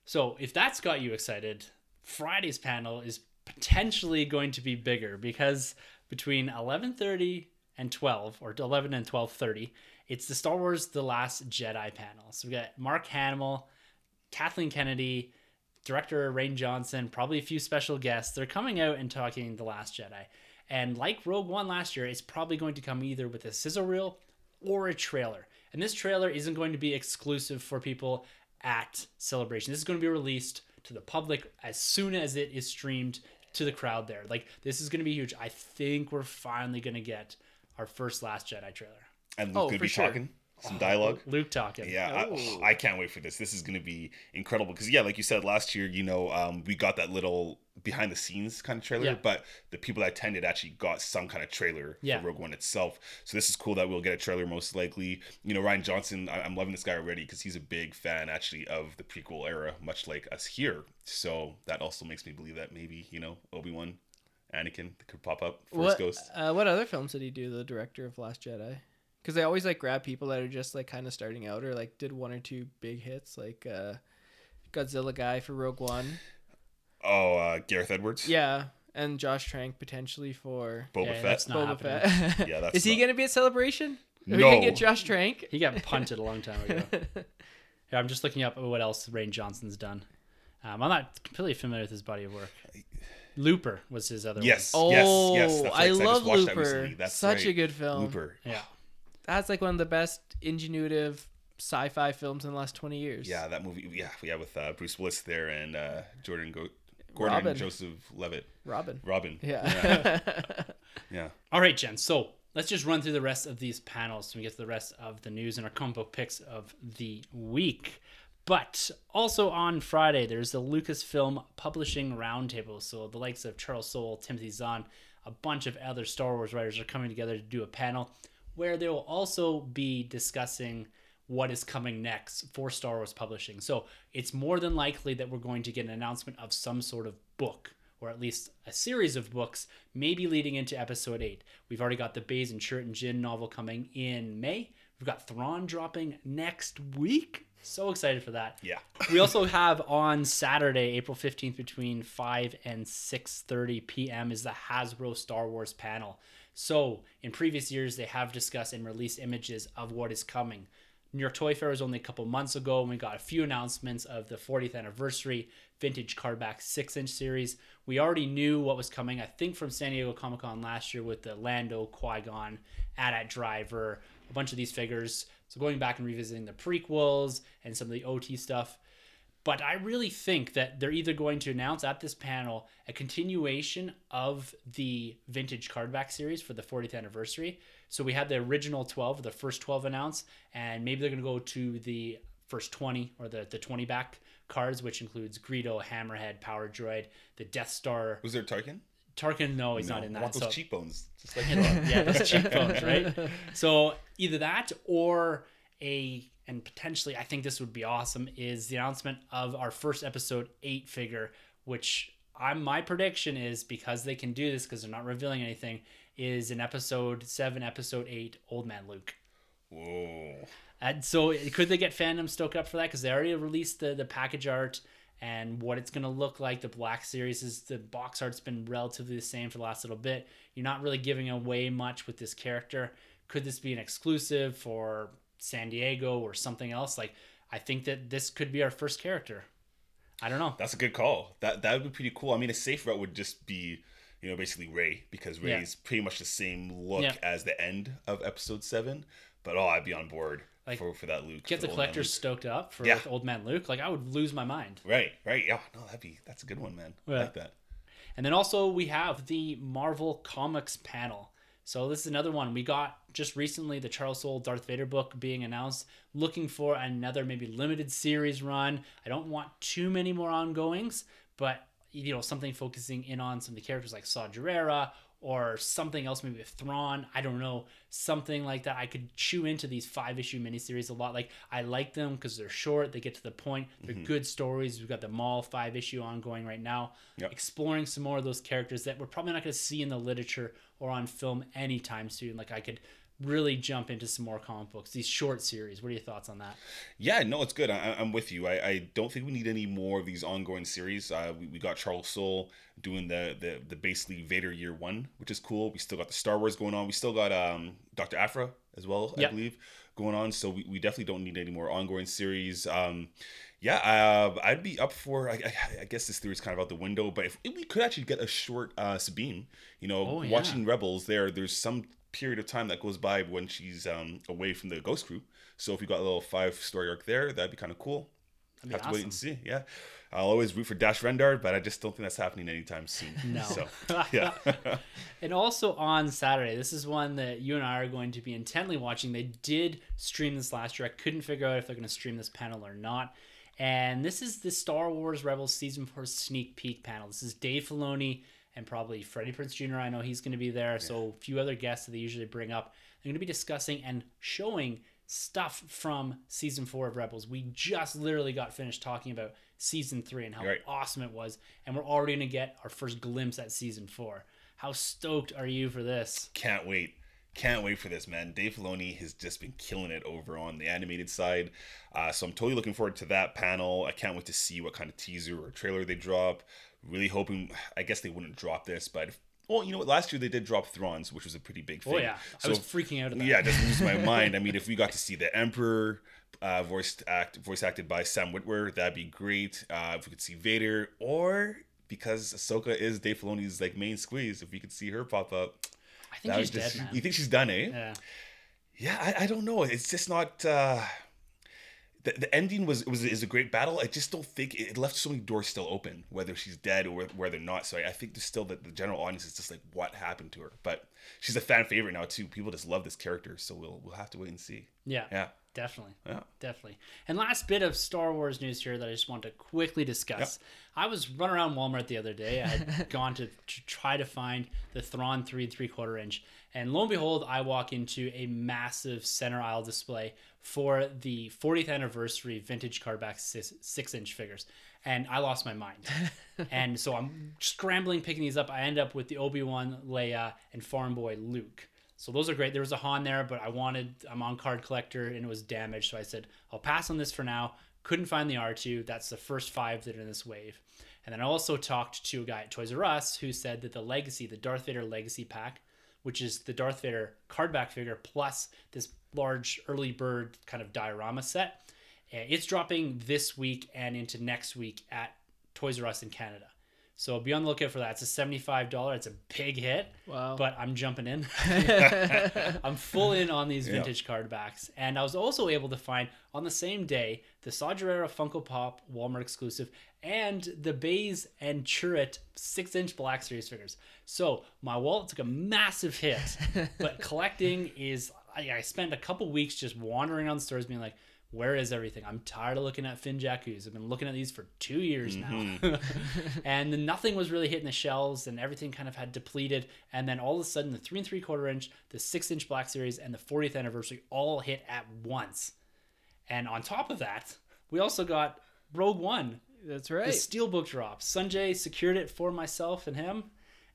So if that's got you excited, Friday's panel is potentially going to be bigger because between 11:30 and 12 or 11 and 12:30, it's the Star Wars The Last Jedi panel. So we got Mark Hamill, Kathleen Kennedy, director Rian Johnson, probably a few special guests. They're coming out and talking The Last Jedi. And like Rogue One last year, it's probably going to come either with a sizzle reel or a trailer. And this trailer isn't going to be exclusive for people at Celebration. This is going to be released to the public as soon as it is streamed to the crowd there. Like this is going to be huge. I think we're finally going to get our first Last Jedi trailer. And oh, Luke Oh, gonna be sure. talking some dialogue. Luke talking. Yeah, Oh. I, I can't wait for this. This is going to be incredible because yeah, like you said last year, you know, um, we got that little behind the scenes kind of trailer, Yeah. but the people that attended actually got some kind of trailer Yeah. for Rogue One itself. So this is cool that we'll get a trailer most likely. You know, Rian Johnson, I, I'm loving this guy already because he's a big fan actually of the prequel era, much like us here. So that also makes me believe that maybe you know Obi Wan, Anakin could pop up Force What Ghost. uh, what other films did he do? The director of Last Jedi. Because they always like grab people that are just like kind of starting out or like did one or two big hits, like uh, Godzilla guy for Rogue One. Oh, uh, Gareth Edwards. Yeah, and Josh Trank potentially for Boba Yeah, Fett. that's not Boba happening. Fett. Yeah, that's Is he not- gonna be at Celebration? Are we No. gonna get Josh Trank? He got punted a long time ago. Yeah, I'm just looking up what else Rian Johnson's done. Um, I'm not completely familiar with his body of work. Looper was his other Yes, Oh, yes, yes. That's right, I 'cause love just watched that Looper. That's Such right. a good film. Looper. Yeah. That's like one of the best ingenuitive sci-fi films in the last twenty years. Yeah, that movie. Yeah, yeah, with uh, Bruce Willis there and uh, Jordan Go- Gordon Robin. and Joseph Levitt. Robin. Robin. Yeah. Yeah. All right, Jen. So let's just run through the rest of these panels so we get to the rest of the news and our combo picks of the week. But also on Friday, there's the Lucasfilm Publishing Roundtable. So the likes of Charles Soule, Timothy Zahn, a bunch of other Star Wars writers are coming together to do a panel where they will also be discussing what is coming next for Star Wars publishing. So it's more than likely that we're going to get an announcement of some sort of book, or at least a series of books, maybe leading into episode 8. We've already got the Baze and Chirrut and Gin novel coming in May. We've got Thrawn dropping next week. So excited for that. Yeah. We also have on Saturday, April 15th between 5 and 6:30 p.m. is the Hasbro Star Wars panel. So, in previous years they have discussed and released images of what is coming. New York Toy Fair was only a couple months ago, and we got a few announcements of the 40th anniversary vintage cardback six inch series. We already knew what was coming, I think, from San Diego Comic Con last year with the Lando, Qui Gon, AT-AT Driver, a bunch of these figures. So going back and revisiting the prequels and some of the OT stuff. But I really think that they're either going to announce at this panel a continuation of the vintage cardback series for the 40th anniversary. So we had the original 12, the first 12 announced, and maybe they're going to go to the first 20 or the, the 20 back cards, which includes Greedo, Hammerhead, Power Droid, the Death Star. Was there Tarkin? Tarkin, no, he's No, not in I that. want those so- cheekbones. Just like yeah, those cheekbones, right? So either that or a and potentially I think this would be awesome is the announcement of our first episode eight figure, which I'm my prediction is because they can do this because they're not revealing anything, is in episode seven, episode eight, Old Man Luke. Whoa. And so could they get fandom stoked up for that? Because they already released the the package art and what it's gonna look like. The Black Series is the box art's been relatively the same for the last little bit. You're not really giving away much with this character. Could this be an exclusive for San Diego or something else? Like I think that this could be our first character. I don't know. That's a good call. That that would be pretty cool. I mean, a safe route would just be, you know, basically Rey because Yeah. Rey's pretty much the same look Yeah. as the end of episode seven. But oh, I'd be on board Like, for for that Luke. Get the collectors stoked up for Yeah. Old Man Luke. Like I would lose my mind. Right, right. Yeah, no, that'd be that's a good one, man. I like that. And then also we have the Marvel Comics panel. So this is another one. We got just recently the Charles Soule Darth Vader book being announced. Looking for another maybe limited series run. I don't want too many more ongoings, but you know something focusing in on some of the characters like Saw Gerrera or something else, maybe with Thrawn. I don't know, something like that. I could chew into these five issue miniseries a lot. Like I like them because they're short, they get to the point, they're mm-hmm. good stories. We've got the Maul five issue ongoing right now, Yep. exploring some more of those characters that we're probably not going to see in the literature or on film anytime soon. Like I could really jump into some more comic books, these short series. What are your thoughts on that? Yeah, no, it's good. I, I'm with you. I, I don't think we need any more of these ongoing series. Uh, we, we got Charles Soule doing the, the the basically Vader year one, which is cool. We still got the Star Wars going on. We still got um Dr. Aphra as well, Yep. I believe, going on. So we, we definitely don't need any more ongoing series. Um, yeah, uh, I'd be up for. I, I, I guess this theory is kind of out the window, but if, if we could actually get a short uh, Sabine, you know, Oh, yeah. watching Rebels, there, there's some period of time that goes by when she's um, away from the Ghost Crew. So if we got a little five story arc there, that'd be kind of cool. That'd Have to wait and see. Yeah, I'll always root for Dash Rendar, but I just don't think that's happening anytime soon. No. So yeah, And also on Saturday, this is one that you and I are going to be intently watching. They did stream this last year. I couldn't figure out if they're going to stream this panel or not. And this is the Star Wars Rebels season four sneak peek panel. This is Dave Filoni and probably Freddie Prinze Jr. I know he's going to be there. So a few other guests that they usually bring up. They're going to be discussing and showing stuff from season four of Rebels. We just literally got finished talking about season three and how Right. awesome it was, and we're already going to get our first glimpse at season four. How stoked are you for this? can't wait. Can't wait for this, man. Dave Filoni has just been killing it over on the animated side. Uh, so I'm totally looking forward to that panel. I can't wait to see what kind of teaser or trailer they drop. Really hoping, I guess they wouldn't drop this, but if, well, you know what? Last year they did drop Thrawn's, which was a pretty big thing. Oh yeah, I was freaking out that. yeah, just lose my mind. I mean, if we got to see the Emperor uh, voiced act voice acted by Sam Witwer, that'd be great. Uh, if we could see Vader, or because Ahsoka is Dave Filoni's like main squeeze, if we could see her pop up, I think she's just. dead, man. You think she's done, eh? yeah, Yeah, I, I don't know. It's just not. Uh, the, the ending was was is a great battle. I just don't think it left so many doors still open, whether she's dead or whether not. So I, I think there's still that the general audience is just like, what happened to her? But she's a fan favorite now too. People just love this character, so we'll we'll have to wait and see. yeah, Yeah, definitely. yeah. Definitely. And last bit of Star Wars news here that I just want to quickly discuss. I was running around Walmart the other day. I had gone to, to try to find the Thrawn 3 and 3 quarter inch. And lo and behold, I walk into a massive center aisle display for the 40th anniversary vintage cardback six, six inch figures. And I lost my mind. and so I'm scrambling picking these up. I end up with the Obi Wan, Leia, and Farm Boy Luke. So those are great. There was a Han there, but I wanted I'm on card collector and it was damaged, so I said I'll pass on this for now. Couldn't find the R2. That's the first five that are in this wave. And then I also talked to a guy at Toys R Us who said that the Legacy, the Darth Vader Legacy pack, which is the Darth Vader card back figure plus this large early bird kind of diorama set. It's dropping this week and into next week at Toys R Us in Canada. So be on the lookout for that. It's a seventy-five dollar. It's a big hit, Wow. but I'm jumping in. I'm full in on these Yeah. vintage card backs, and I was also able to find on the same day the Saw Gerrera Funko Pop Walmart exclusive and the Baze and Chirrut six-inch Black Series figures. So my wallet took a massive hit, but collecting is. I, I spent a couple weeks just wandering on stores, being like. Where is everything? I'm tired of looking at Finn Jakkus. I've been looking at these for two years now. Mm-hmm. and then nothing was really hitting the shelves and everything kind of had depleted and then all of a sudden the three and three quarter inch the six inch black series and the 40th anniversary all hit at once and on top of that we also got rogue one That's right. the steelbook drop Sunjay secured it for myself and him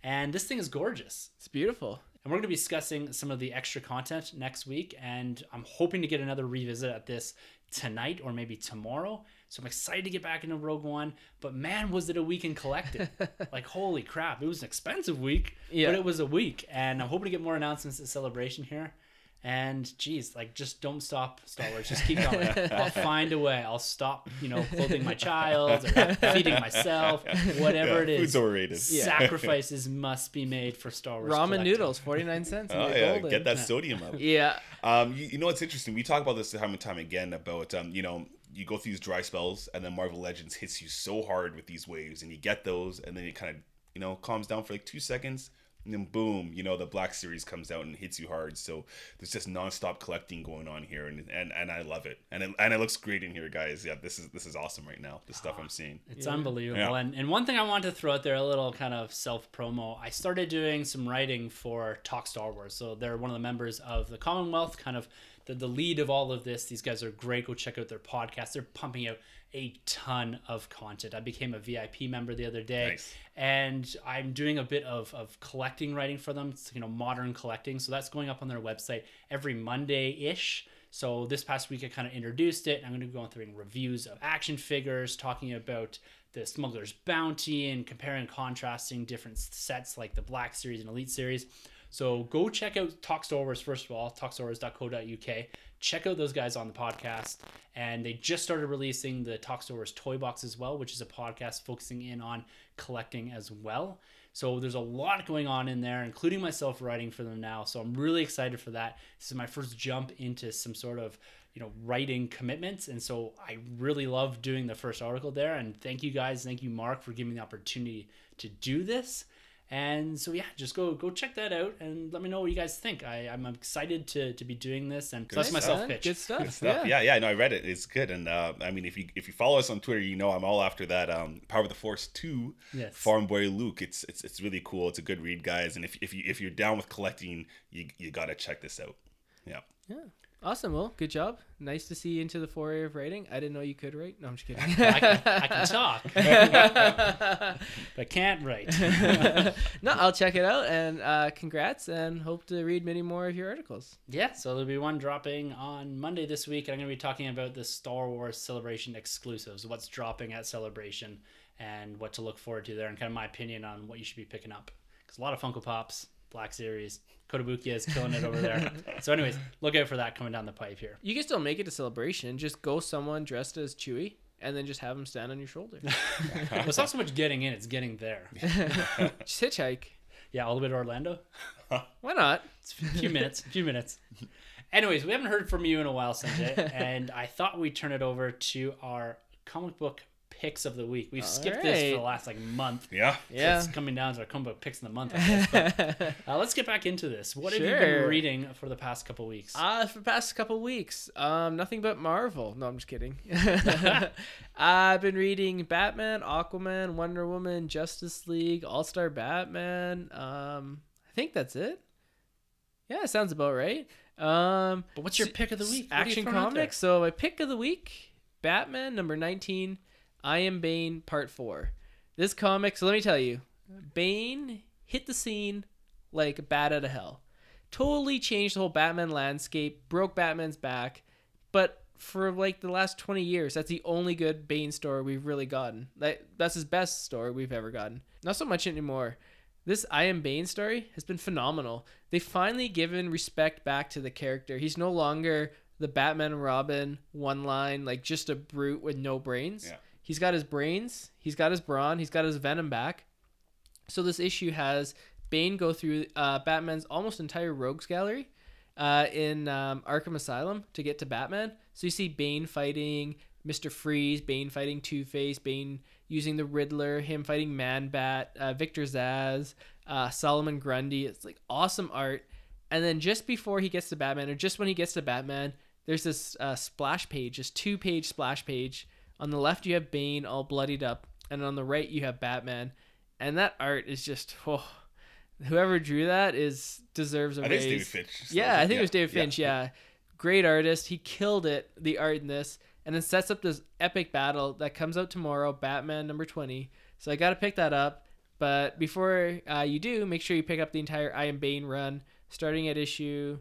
and this thing is gorgeous It's beautiful. And we're going to be discussing some of the extra content next week. And I'm hoping to get another revisit at this tonight or maybe tomorrow. So I'm excited to get back into Rogue One. But man, was it a week in collecting. like, holy crap. It was an expensive week, Yeah. but it was a week. And I'm hoping to get more announcements at Celebration here. And geez, like just don't stop, Star Wars. Just keep going. I'll find a way. I'll stop, you know, clothing my child or feeding myself, whatever Yeah, it food's overrated. Sacrifices must be made for Star Wars. Ramen collecting. noodles, 49 cents. Oh yeah, golden. get that sodium up. Yeah. Um, you, you know what's interesting? We talk about this time and time again about um, you know, you go through these dry spells, and then Marvel Legends hits you so hard with these waves, and you get those, and then it kind of you know calms down for like two seconds, and then boom, you know, the Black Series comes out and hits you hard. So there's just nonstop collecting going on here, and and, and I love it, and it, and it looks great in here, guys. Yeah, this is this is awesome right now. The stuff I'm seeing. It's Yeah. unbelievable. Yeah. And, and one thing I want to throw out there, a little kind of self promo. I started doing some writing for Talk Star Wars. So they're one of the members of the Commonwealth, kind of the, the lead of all of this. These guys are great. Go check out their podcast. They're pumping out a ton of content. I became a VIP member the other day. Nice. And I'm doing a bit of, of collecting writing for them. It's, you know, modern collecting. So that's going up on their website every Monday ish. So this past week I kind of introduced it. I'm going to be going through reviews of action figures, talking about the Smuggler's Bounty and comparing and contrasting different sets like the Black Series and Elite Series. So go check out Talk first of all, talkstarwars.co.uk. Check out those guys on the podcast. And they just started releasing the Talk Toy Box as well, which is a podcast focusing in on collecting as well. So there's a lot going on in there, including myself writing for them now. So I'm really excited for that. This is my first jump into some sort of you know writing commitments, and so I really love doing the first article there. And thank you guys, thank you Mark for giving me the opportunity to do this. And so yeah, just go go check that out and let me know what you guys think. I, I'm excited to, to be doing this, and so that's my Nice, self man. pitch. Good stuff. Good stuff. Yeah. Yeah. yeah, No, I read it. It's good, and uh, I mean, if you if you follow us on Twitter, you know I'm all after that. Um, Power of the Force two, Yes. Farm Boy Luke. It's it's it's really cool. It's a good read, guys. And if if you if you're down with collecting, you you gotta check this out. Yeah. Yeah. Awesome. Well, good job. Nice to see you into the foray of writing. I didn't know you could write. No, I'm just kidding. I can, I can talk, but can't write. no, I'll check it out and uh, congrats and hope to read many more of your articles. Yeah, so there'll be one dropping on Monday this week, and I'm going to be talking about the Star Wars Celebration exclusives, what's dropping at Celebration, and what to look forward to there, and kind of my opinion on what you should be picking up. Because a lot of Funko Pops, Black Series, Kotobukiya is killing it over there. so, anyways, look out for that coming down the pipe here. You can still make it a celebration. Just go someone dressed as Chewie and then just have them stand on your shoulder. well, it's not so much getting in; it's getting there. just hitchhike. Yeah, all the way to Orlando. Why not? It's a few minutes. A few minutes. Anyways, we haven't heard from you in a while, Sunjay, and I thought we'd turn it over to our comic book picks of the week. We've All skipped this for the last like month. Yeah. Yeah. It's coming down to our comic book picks in the month. I guess. But, uh, let's get back into this. What have you been reading for the past couple weeks? Uh, for the past couple weeks, um, nothing but Marvel. No, I'm just kidding. I've been reading Batman, Aquaman, Wonder Woman, Justice League, All Star Batman. Um, I think that's it. Yeah, it sounds about right. Um, but what's your s- pick of the s- week? What are you Action throwing out there? comics. So my pick of the week, Batman number 19, I Am Bane Part 4. This comic, so let me tell you, Bane hit the scene like bat out of hell. Totally changed the whole Batman landscape, broke Batman's back, but for like the last 20 years, that's the only good Bane story we've really gotten. That that's his best story we've ever gotten. Not so much anymore. this I Am Bane story has been phenomenal. They've finally given respect back to the character. He's no longer the Batman Robin one line, like just a brute with no brains. Yeah. He's got his brains, he's got his brawn, he's got his venom back. So this issue has Bane go through uh, Batman's almost entire rogues gallery uh, in um, Arkham Asylum to get to Batman. So you see Bane fighting Mister Freeze, Bane fighting Two Face, Bane using the Riddler, him fighting Man Bat, uh, Victor Zsasz, uh, Solomon Grundy. It's like awesome art. And then just before he gets to Batman, or just when he gets to Batman, there's this uh, splash page, this two page splash page. On the left, you have Bane all bloodied up, and on the right, you have Batman. And that art is just, oh, whoever drew that is deserves a I raise. David Finch. Yeah, I think it was David yeah, Finch. Yeah. Great artist. He killed it, the art in this, and then sets up this epic battle that comes out tomorrow, Batman number 20. So I got to pick that up. But before uh, you do, make sure you pick up the entire I Am Bane run, starting at issue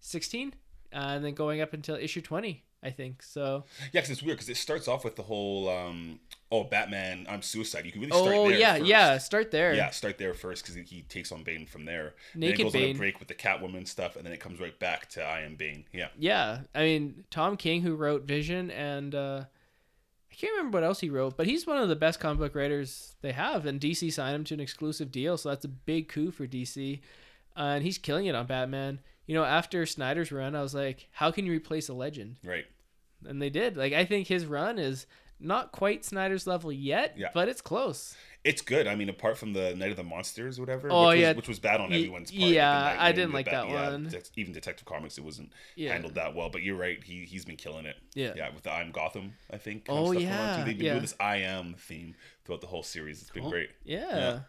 16, uh, and then going up until issue 20, I think. So, Yeah, because it's weird because it starts off with the whole um, oh Batman, I'm suicide. You can really start there. oh, there. yeah, first. yeah, start there. Yeah, start there first because he takes on Bane from there. Naked then it goes on a break with the Catwoman stuff, and then it comes right back to I Am Bane. Yeah, Yeah, I mean Tom King, who wrote Vision, and uh, I can't remember what else he wrote, but he's one of the best comic book writers they have, and DC signed him to an exclusive deal, so that's a big coup for DC, uh, and he's killing it on Batman. You know, after Snyder's run, I was like, how can you replace a legend? right. And they did. Like, I think his run is not quite Snyder's level yet, Yeah. but it's close. It's good. I mean, apart from the Night of the Monsters, or whatever. Oh, which yeah. Was, which was bad on everyone's part. yeah, like I didn't like that yeah, one. Det- even Detective Comics, it wasn't Yeah. handled that well. But you're right. He he's been killing it. Yeah. Yeah, with the I'm Gotham, I think. kind of Oh, stuff yeah. They've been yeah. doing this I am theme throughout the whole series. It's been Cool. great. Yeah.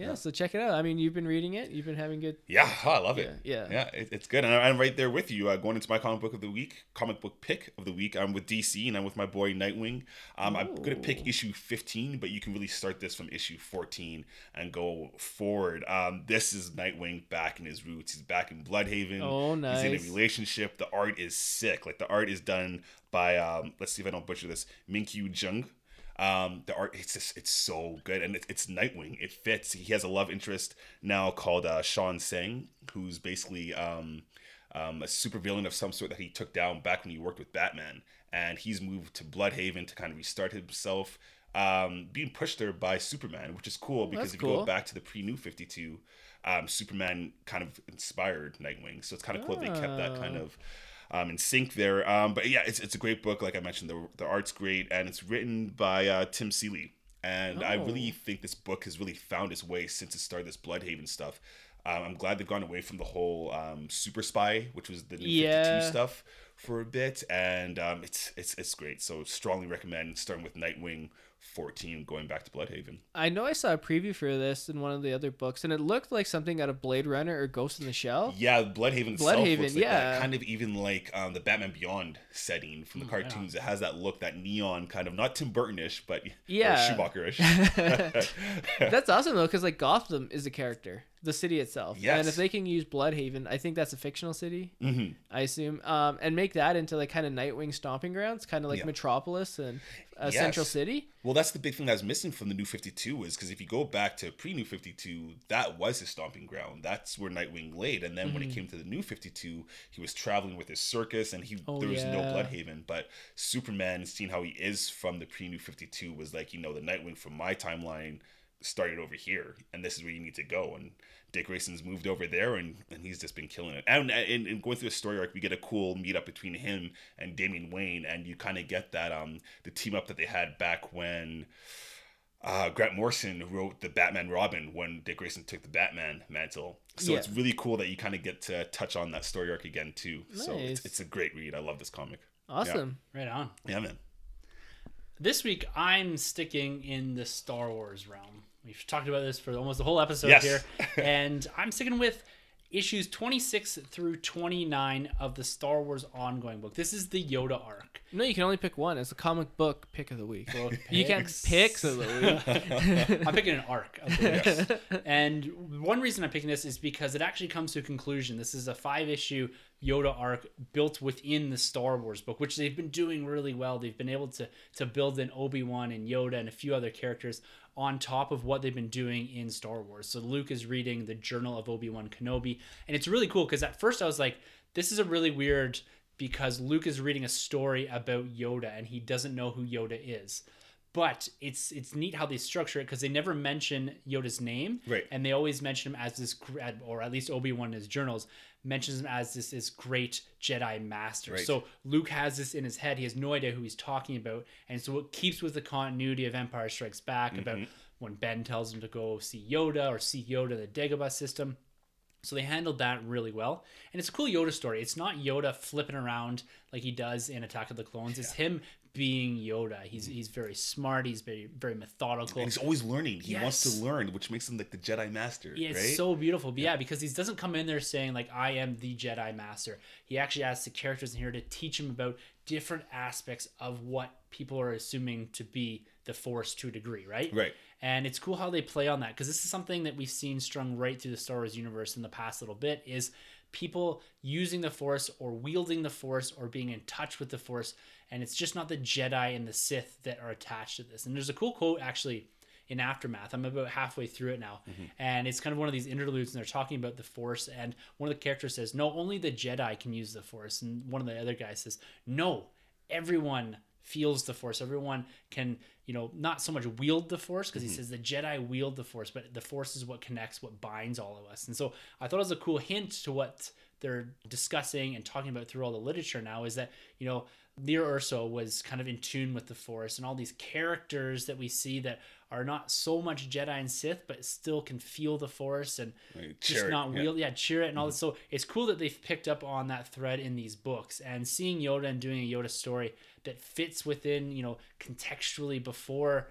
Yeah. so check it out. I mean, you've been reading it. You've been having good. Yeah, I love it. Yeah, yeah. yeah. It, it's good, and I'm right there with you. Uh, going into my comic book of the week, comic book pick of the week. I'm with DC, and I'm with my boy Nightwing. Um, I'm gonna pick issue 15, but you can really start this from issue 14 and go forward. Um, this is Nightwing back in his roots. He's back in Blüdhaven. Oh, nice. He's in a relationship. The art is sick. Like the art is done by um, let's see if I don't butcher this, Minkyu Jung. Um, the art it's just it's so good and it, it's Nightwing. It fits. He has a love interest now called uh, Shawn Tsang, who's basically um, um, a supervillain of some sort that he took down back when he worked with Batman, and he's moved to Blüdhaven to kind of restart himself. Um, being pushed there by Superman, which is cool because that's if you cool. go back to the pre New Fifty Two, um, Superman kind of inspired Nightwing, so it's kind of cool they kept that kind Ah. of um, in sync there. Um, but yeah, it's, it's a great book. Like I mentioned, the, the art's great, and it's written by uh, Tim Seeley. And I really Oh. think this book has really found its way since it started this Blüdhaven stuff. Um, I'm glad they've gone away from the whole um, Super Spy, which was the new Yeah. 52 stuff, for a bit, and um, it's it's it's great. So strongly recommend starting with Nightwing 14, going back to Blüdhaven. I know I saw a preview for this in one of the other books, and it looked like something out of Blade Runner or Ghost in the Shell. Yeah, Blüdhaven itself Blüdhaven, looks like yeah. that. Kind of even like um, the Batman Beyond setting from the on. cartoons. It has that look, that neon kind of, not Tim Burton-ish, but Yeah. Schumacher-ish. That's awesome though, because like Gotham is a character, the city itself. And if they can use Blüdhaven, I think that's a fictional city. hmm I assume, um, and make that into like kind of Nightwing stomping grounds, kind of like Yeah. Metropolis and uh, Central City. Well, that's the big thing that's missing from the New 52 is because if you go back to pre New 52, that was his stomping ground. That's where Nightwing laid. And then when Mm-hmm. it came to the New 52, he was traveling with his circus and he Oh, there was no. Blüdhaven. But Superman, seeing how he is from the pre New 52, was like, you know, the Nightwing from my timeline started over here and this is where you need to go. And Dick Grayson's moved over there and, and he's just been killing it. And, and, and going through the story arc, we get a cool meetup between him and Damian Wayne, and you kind of get that um the team up that they had back when uh, Grant Morrison wrote the Batman Robin when Dick Grayson took the Batman mantle. So it's really cool that you kind of get to touch on that story arc again too. So it's, it's a great read. I love this comic. Awesome. Right on. Yeah, man. This week, I'm sticking in the Star Wars realm. We've talked about this for almost the whole episode Yes. here, and I'm sticking with issues 26 through 29 of the Star Wars ongoing book. This is the Yoda arc. No, you can only pick one. It's a comic book pick of the week. Book You can't pick of the week. I'm picking an arc of the week. And one reason I'm picking this is because it actually comes to a conclusion. This is a five issue Yoda arc built within the Star Wars book, which they've been doing really well. They've been able to to build in Obi Wan and Yoda and a few other characters on top of what they've been doing in Star Wars. So Luke is reading the Journal of Obi Wan Kenobi, and it's really cool because at first I was like, this is a really weird because Luke is reading a story about Yoda and he doesn't know who Yoda is. But it's it's neat how they structure it because they never mention Yoda's name, Right. And they always mention him as this, or at least Obi Wan in his journals mentions him as this this great Jedi master. Right. So Luke has this in his head. He has no idea who he's talking about, and so it keeps with the continuity of Empire Strikes Back about mm-hmm. when Ben tells him to go see Yoda or see Yoda in the Dagobah system. So they handled that really well. And it's a cool Yoda story. It's not Yoda flipping around like he does in Attack of the Clones. It's him being Yoda. He's he's very smart, he's very very methodical. And he's always learning. He wants to learn, which makes him like the Jedi Master, Yeah, it's right? so beautiful. But yeah, because he doesn't come in there saying like I am the Jedi Master. He actually asks the characters in here to teach him about different aspects of what people are assuming to be the Force to a degree, right? Right. And it's cool how they play on that because this is something that we've seen strung right through the Star Wars universe in the past little bit is people using the Force or wielding the Force or being in touch with the Force, and it's just not the Jedi and the Sith that are attached to this. And there's a cool quote actually in Aftermath. I'm about halfway through it now, mm-hmm. and it's kind of one of these interludes, and they're talking about the Force, and one of the characters says, "No, only the Jedi can use the Force," and one of the other guys says, "No, everyone." feels the force everyone can you know not so much wield the force because he mm-hmm. says the jedi wield the force but the force is what connects what binds all of us and so i thought it was a cool hint to what they're discussing and talking about through all the literature now is that you know Lyra Erso was kind of in tune with the Force, and all these characters that we see that are not so much Jedi and Sith, but still can feel the Force and Right, just it, not yeah. Mm-hmm. wield, yeah, Chirrut and all this. So it's cool that they've picked up on that thread in these books and seeing Yoda and doing a Yoda story that fits within, you know, contextually before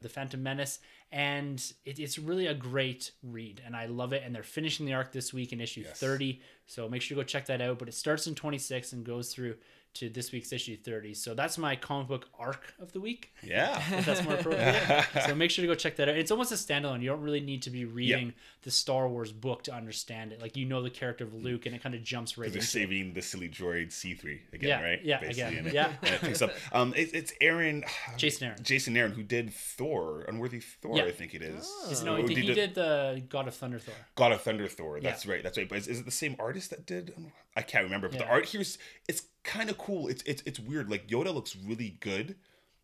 the Phantom Menace, and it, it's really a great read, and I love it. And they're finishing the arc this week in issue Yes. thirty, so make sure you go check that out. But it starts in twenty six and goes through to this week's issue thirty. So that's my comic book arc of the week. Yeah. If that's more appropriate. so make sure to go check that out. It's almost a standalone. You don't really need to be reading the Star Wars book to understand it. Like you know the character of Luke, and it kind of jumps right They're into it. saving the silly droid C3 again, Yeah, right? yeah, Basically, again, and it- yeah. and it picks up. Um, it, it's Aaron, Jason Aaron. Jason Aaron, who did Thor, Unworthy Thor, Yeah. I think it is. Is- no, he, he did the God of Thunder Thor. God of Thunder Thor. That's Yeah. right. That's right. But is, is it the same artist that did? I can't remember. But the art here's it's kind of cool. It's it's it's weird. Like Yoda looks really good,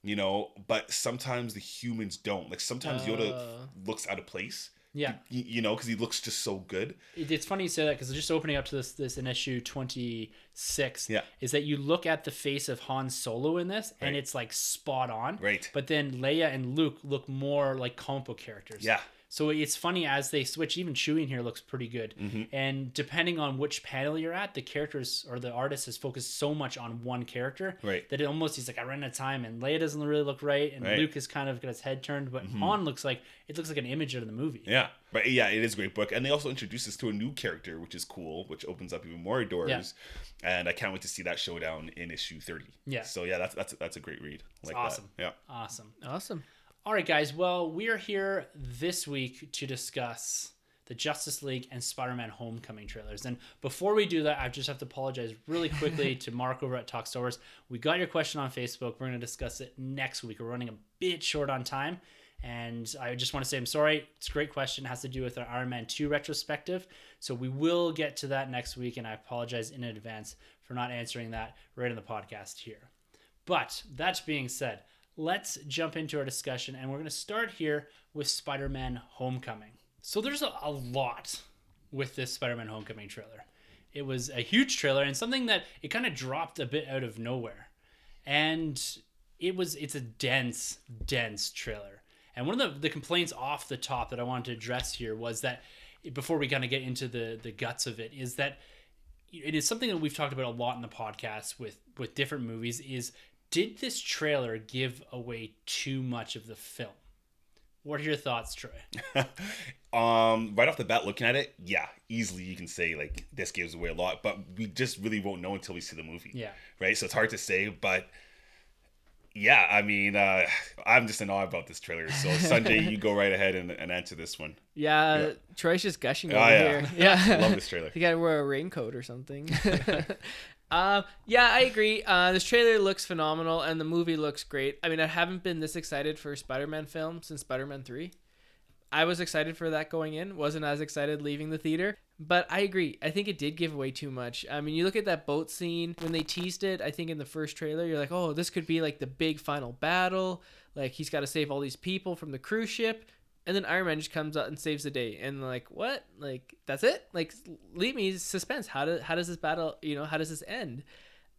you know, but sometimes the humans don't. Like sometimes Yoda Oh. looks out of place. Yeah. You, you know, because he looks just so good. It's funny you say that because just opening up to this this in issue twenty six Yeah. is that you look at the face of Han Solo in this and it's like spot on. Right. But then Leia and Luke look more like comic book characters. Yeah. So it's funny as they switch. Even Chewie in here looks pretty good. Mm-hmm. And depending on which panel you're at, the characters or the artist is focused so much on one character Right. that it almost he's like I ran out of time. And Leia doesn't really look right, and Right. Mm-hmm. Luke is kind of got his head turned. But Han looks like it looks like an image of the movie. Yeah, but yeah, it is a great book, and they also introduce us to a new character, which is cool, which opens up even more doors. And I can't wait to see that showdown in issue thirty. Yeah. So yeah, that's that's that's a great read. Like awesome. That. Yeah. Awesome. Awesome. All right, guys. Well, we are here this week to discuss the Justice League and Spider-Man: Homecoming trailers. And before we do that, I just have to apologize really quickly to Mark over at Talk Star Wars. We got your question on Facebook. We're going to discuss it next week. We're running a bit short on time, and I just want to say I'm sorry. It's a great question. It has to do with our Iron Man 2 retrospective. So we will get to that next week, and I apologize in advance for not answering that right in the podcast here. But that being said, let's jump into our discussion, and we're going to start here with Spider Man Homecoming. So there's a, a lot with this Spider Man Homecoming trailer. It was a huge trailer and something that it kind of dropped a bit out of nowhere. And it was it's a dense, dense trailer. And one of the, the complaints off the top that I wanted to address here was that before we kind of get into the the guts of it is that it is something that we've talked about a lot in the podcast with with different movies is did this trailer give away too much of the film what are your thoughts troy um, right off the bat, looking at it, yeah, easily you can say like this gives away a lot, but we just really won't know until we see the movie. Yeah. Right. So it's hard to say, but yeah, I mean, uh, I'm just in awe about this trailer. So Sunjay, you go right ahead and, and answer this one. Yeah, Yeah. Troy's just gushing Oh, over yeah. here. Yeah, Love this trailer. You gotta wear a raincoat or something. Um, yeah, I agree. Uh, this trailer looks phenomenal, and the movie looks great. I mean, I haven't been this excited for a Spider-Man film since Spider-Man Three. I was excited for that going in, wasn't as excited leaving the theater. But I agree. I think it did give away too much. I mean, you look at that boat scene when they teased it. I think in the first trailer, you're like, "Oh, this could be like the big final battle. Like he's got to save all these people from the cruise ship." And then Iron Man just comes out and saves the day, and like, what? Like that's it? Like, leave me suspense. How do how does this battle? You know, how does this end?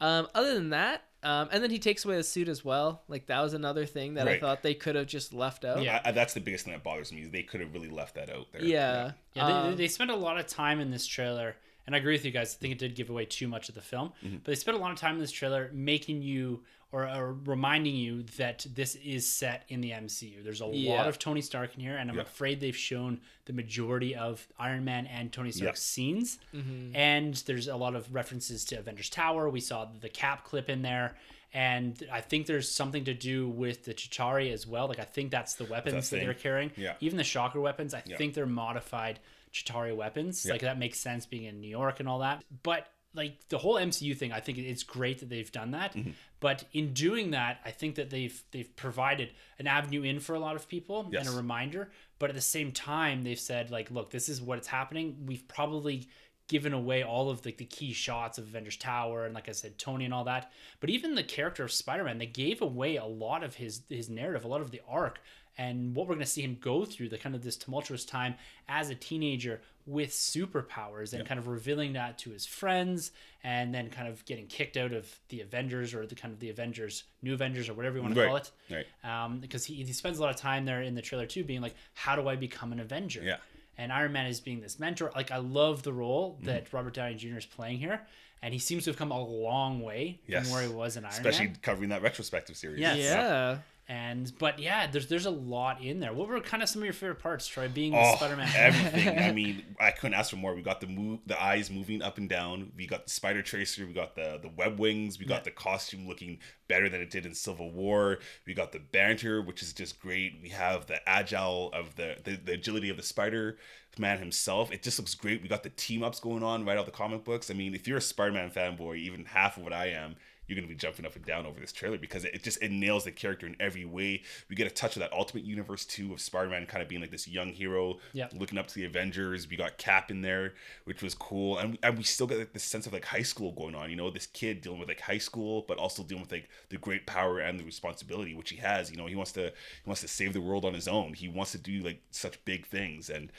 Um, other than that, um, and then he takes away the suit as well. Like that was another thing that I thought they could have just left out. Yeah. I, I- that's the biggest thing that bothers me is they could have really left that out there. Yeah. Yeah, they, Um, they spent a lot of time in this trailer, and I agree with you guys. I think it did give away too much of the film, Mm-hmm. but they spent a lot of time in this trailer making you or, or reminding you that this is set in the MCU. There's a lot of Tony Stark in here, and I'm Yeah. afraid they've shown the majority of Iron Man and Tony Stark's scenes. Mm-hmm. And there's a lot of references to Avengers Tower. We saw the Cap clip in there. And I think there's something to do with the Chitauri as well. Like I think that's the weapons that they're carrying. Yeah. Even the shocker weapons, I Yeah. think they're modified Chitauri weapons. Yeah. Like that makes sense being in New York and all that. But like the whole MCU thing, I think it's great that they've done that. Mm-hmm. But in doing that, I think that they've they've provided an avenue in for a lot of people Yes. and a reminder. But at the same time, they've said like, look, this is what's happening. We've probably given away all of like the key shots of Avengers Tower and like I said, Tony and all that. But even the character of Spider-Man, they gave away a lot of his his narrative, a lot of the arc and what we're going to see him go through the kind of this tumultuous time as a teenager with superpowers and kind of revealing that to his friends and then kind of getting kicked out of the Avengers or the kind of the Avengers, new Avengers or whatever you want to Right. call it. Right. Um, because he, he spends a lot of time there in the trailer too, being like, how do I become an Avenger? Yeah. And Iron Man is being this mentor. Like I love the role Mm-hmm. that Robert Downey Jr. is playing here. And he seems to have come a long way Yes. from where he was in Iron Especially Man. Especially covering that retrospective series. Yes. Yeah. And but yeah, there's there's a lot in there. What were kind of some of your favorite parts, Troy? Being Oh, Spider-Man. everything. I mean, I couldn't ask for more. We got the move, the eyes moving up and down. We got the spider tracer. We got the the web wings. We got Yeah. the costume looking better than it did in Civil War. We got the banter, which is just great. We have the agile of the the, the agility of the Spider Man himself. It just looks great. We got the team ups going on right out the comic books. I mean, if you're a Spider Man fanboy, even half of what I am. You're gonna be jumping up and down over this trailer because it just it nails the character in every way. We get a touch of that Ultimate Universe too of Spider-Man kind of being like this young hero, Yeah. looking up to the Avengers. We got Cap in there, which was cool, and and we still got like, this sense of like high school going on. You know, this kid dealing with like high school, but also dealing with like the great power and the responsibility which he has. You know, he wants to he wants to save the world on his own. He wants to do like such big things and.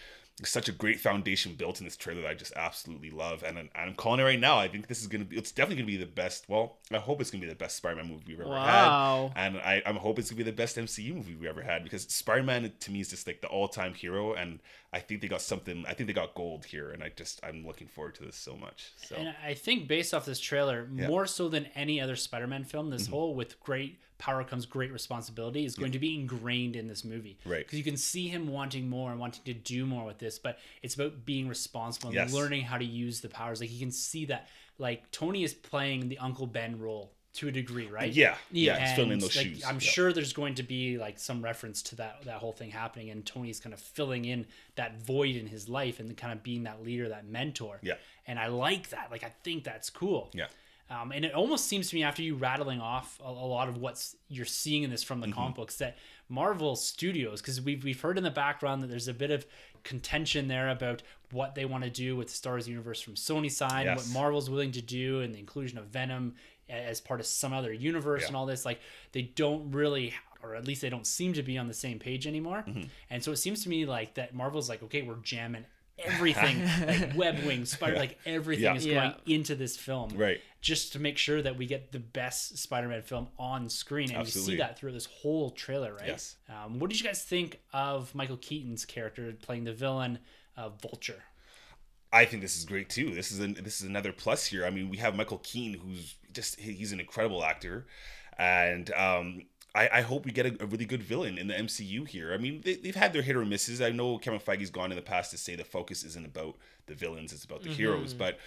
Such a great foundation built in this trailer that I just absolutely love, and I'm, I'm calling it right now. I think this is gonna be. It's definitely gonna be the best. Well, I hope it's gonna be the best Spider-Man movie we've ever Wow. had, and I, I'm hoping it's gonna be the best MCU movie we ever had because Spider-Man to me is just like the all-time hero, and I think they got something. I think they got gold here, and I just I'm looking forward to this so much. So And I think based off this trailer, Yeah. more so than any other Spider-Man film, this mm-hmm. whole with great power comes great responsibility is going to be ingrained in this movie. Right. Because you can see him wanting more and wanting to do more with this, but it's about being responsible and Yes. learning how to use the powers. Like you can see that like Tony is playing the Uncle Ben role to a degree, right? yeah, yeah, filling in those like, shoes. I'm Yeah. sure there's going to be like some reference to that that whole thing happening, and Tony's kind of filling in that void in his life and kind of being that leader, that mentor. Yeah. And I like that. Like I think that's cool. Yeah. Um, and it almost seems to me after you rattling off a, a lot of what's you're seeing in this from Mm-hmm. the comic books that Marvel Studios, because we've we've heard in the background that there's a bit of contention there about what they want to do with the Star Wars universe from Sony side, and what Marvel's willing to do, and the inclusion of Venom as part of some other universe Yeah. and all this. Like they don't really, or at least they don't seem to be on the same page anymore. Mm-hmm. And so it seems to me like that Marvel's like, okay, we're jamming everything, like web wings, spider, like everything Yeah. is Yeah. going into this film, Right. Just to make sure that we get the best Spider-Man film on screen, and you see that through this whole trailer, right? Yes. Um, what did you guys think of Michael Keaton's character playing the villain, uh, Vulture? I think this is great too. This is an, this is another plus here. I mean, we have Michael Keaton, who's just he's an incredible actor, and um, I, I hope we get a, a really good villain in the MCU here. I mean, they, they've had their hit or misses. I know Kevin Feige's gone in the past to say the focus isn't about the villains; it's about the heroes. But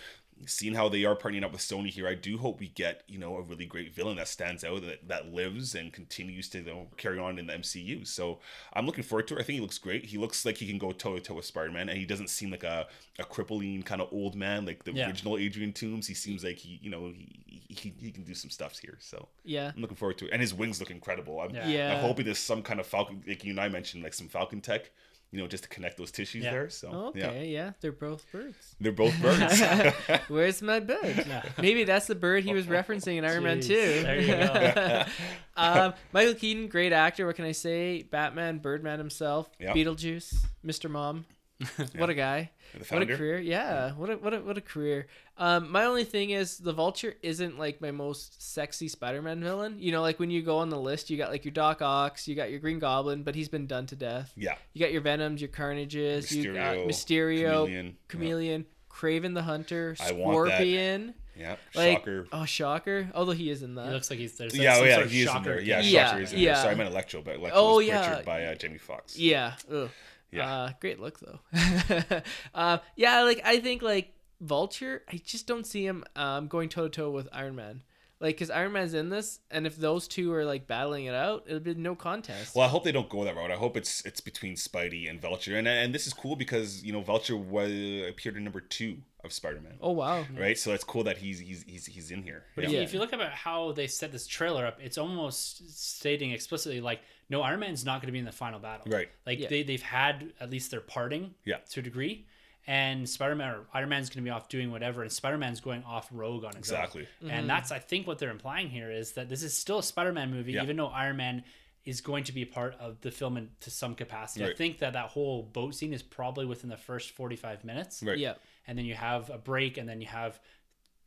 seeing how they are partnering up with Sony here, I do hope we get you know a really great villain that stands out that, that lives and continues to you know, carry on in the MCU. So I'm looking forward to it. I think he looks great. He looks like he can go toe to toe with Spider Man, and he doesn't seem like a, a crippling kind of old man like the Yeah. original Adrian Toomes. He seems like he you know he, he he can do some stuffs here. So Yeah. I'm looking forward to it, and his wings look incredible. I'm, Yeah. Yeah. I'm hoping there's some kind of Falcon, like you and I mentioned, like some Falcon tech. You know, just to connect those tissues Yeah. there. So Oh, yeah, okay, yeah. they're both birds. they're both birds. Where's my bird? Yeah. Maybe that's the bird he was referencing in Iron Man Jeez, 2. there you go. um, Michael Keaton, great actor. What can I say? Batman, Birdman himself, Yeah. Beetlejuice, Mr. Mom. What a guy. the What a career. Yeah. What a what a what a career. Um, my only thing is the Vulture isn't like my most sexy Spider-Man villain. You know, like when you go on the list, you got like your Doc Ock, you got your Green Goblin, but he's been done to death. Yeah, You got your Venoms, your Carnages, you got Mysterio, Mysterio, Chameleon. Chameleon, Kraven the Hunter, I want that. Scorpion. yeah. Like, Shocker. oh, Shocker. Although he is in He that. looks like he's there's yeah, some oh, yeah, sort of he is in shocker there. Yeah. Yeah, Shocker is in yeah. there. Sorry, I meant Electro, but Electro Oh, was yeah. butchered by uh, Jamie Foxx. Yeah. Ugh. Yeah. Uh, great look though. uh, yeah, like I think like Vulture, I just don't see him um, going toe to toe with Iron Man. Like, cause Iron Man's in this, and if those two are like battling it out, it'll be no contest. Well, I hope they don't go that route. I hope it's it's between Spidey and Vulture, and and this is cool because you know Vulture was appeared in number two of Spider Man, oh wow. right? So it's cool that he's he's he's, he's in here. But Yeah. if, you, Yeah. if you look about how they set this trailer up, it's almost stating explicitly like, no, Iron Man's not going to be in the final battle. Right. Like Yeah. they they've had at least their parting. Yeah. To a degree, and Spider Man or Iron Man's going to be off doing whatever, and Spider Man's going off rogue on his Exactly. own. And mm-hmm. that's I think what they're implying here is that this is still a Spider Man movie, Yeah. even though Iron Man is going to be a part of the film in, to some capacity. I think that that whole boat scene is probably within the first forty five minutes Right. Yeah. and then you have a break, and then you have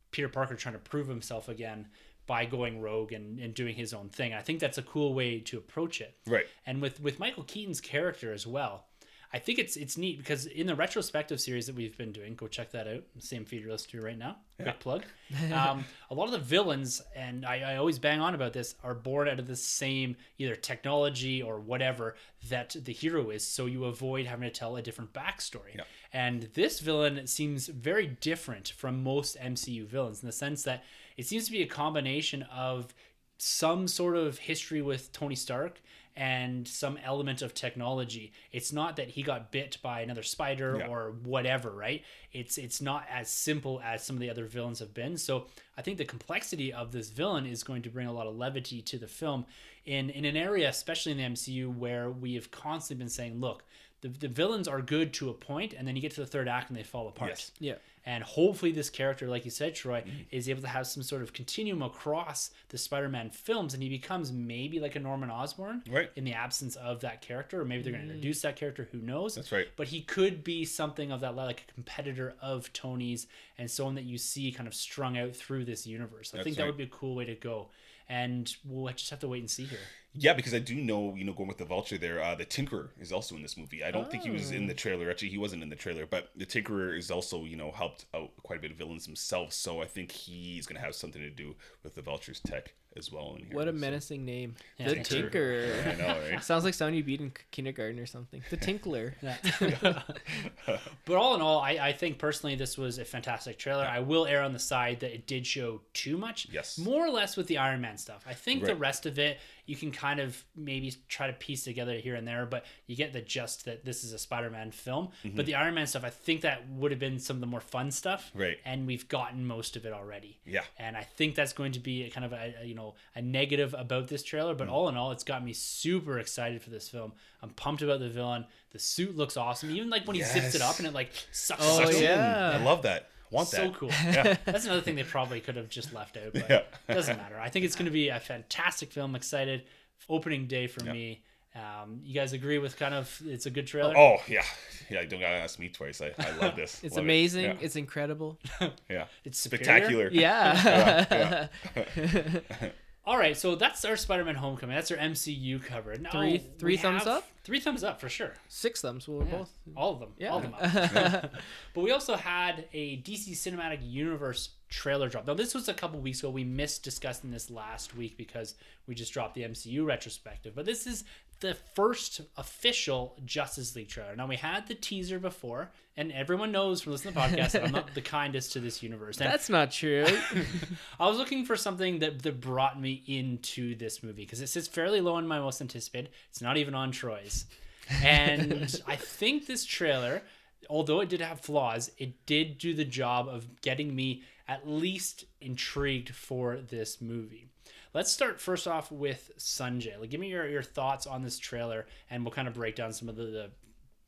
Peter Parker trying to prove himself again by going rogue and, and doing his own thing. I think that's a cool way to approach it. Right. And with with Michael Keaton's character as well, I think it's it's neat because in the retrospective series that we've been doing, go check that out. Same feed you're listening to right now. Quick plug. Um, a lot of the villains, and I, I always bang on about this, are born out of the same either technology or whatever that the hero is. So you avoid having to tell a different backstory. Yeah. And this villain seems very different from most MCU villains in the sense that it seems to be a combination of some sort of history with Tony Stark and some element of technology. It's not that he got bit by another spider Yeah. or whatever, right? It's it's not as simple as some of the other villains have been. So I think the complexity of this villain is going to bring a lot of levity to the film in in an area, especially in the MCU, where we have constantly been saying, look, the, the villains are good to a point, and then you get to the third act and they fall apart. Yes. Yeah. And hopefully, this character, like you said, Troy, mm-hmm. is able to have some sort of continuum across the Spider-Man films, and he becomes maybe like a Norman Osborn, Right. In the absence of that character, or maybe they're going to mm. introduce that character. Who knows? That's right. But he could be something of that, like a competitor of Tony's, and someone that you see kind of strung out through this universe. I That's think that right. would be a cool way to go, and we'll just have to wait and see here. Yeah, because I do know, you know, going with the Vulture there, uh, the Tinkerer is also in this movie. I don't think he was Oh. in the trailer. Actually, he wasn't in the trailer, but the Tinkerer is also, you know, helped out quite a bit of villains himself. So I think he's going to have something to do with the Vulture's tech as well in here. What a So- menacing name. Yeah, the Tinker. Tinker. I know, right? Sounds like someone you beat in kindergarten or something. The Tinkler. but all in all, I, I think personally this was a fantastic trailer. I will err on the side that it did show too much. Yes. More or less with the Iron Man stuff. I think the rest of it you can kind of maybe try to piece together here and there, but you get the gist that this is a Spider-Man film. Mm-hmm. But the Iron Man stuff, I think that would have been some of the more fun stuff. Right. And we've gotten most of it already. Yeah. And I think that's going to be a kind of a, a, you know a negative about this trailer, Mm. but all in all, it's got me super excited for this film. I'm pumped about the villain. The suit looks awesome. Even like when he zips it up and it like sucks. Oh, sucks in. yeah. I love that. Want So that. cool. Yeah. That's another thing they probably could have just left out, but Yeah. it doesn't matter. I think it's going to be a fantastic film. Excited. Opening day for Yeah. me. Um, you guys agree with kind of it's a good trailer? Oh yeah, yeah. Don't gotta ask me twice. I, I love this. It's Love it. amazing. Yeah. It's incredible. yeah. It's superior? spectacular. Yeah. All right, so that's our Spider-Man Homecoming. That's our MCU covered. Now, Three- three thumbs up? Three thumbs up for sure. Six thumbs. Well, we're Yeah. both. All of them. Yeah. All of them up. but we also had a DC Cinematic Universe trailer drop. Now, this was a couple weeks ago. We missed discussing this last week because we just dropped the MCU retrospective. But this is the first official Justice League trailer. Now, we had the teaser before, and everyone knows from listening to the podcast that I'm not the kindest to this universe. And That's not true. I was looking for something that, that brought me into this movie because it sits fairly low on my most anticipated. It's not even on Troy's. And I think this trailer, although it did have flaws, it did do the job of getting me at least intrigued for this movie. Let's start first off with Sunjay. Like, give me your, your thoughts on this trailer, and we'll kind of break down some of the, the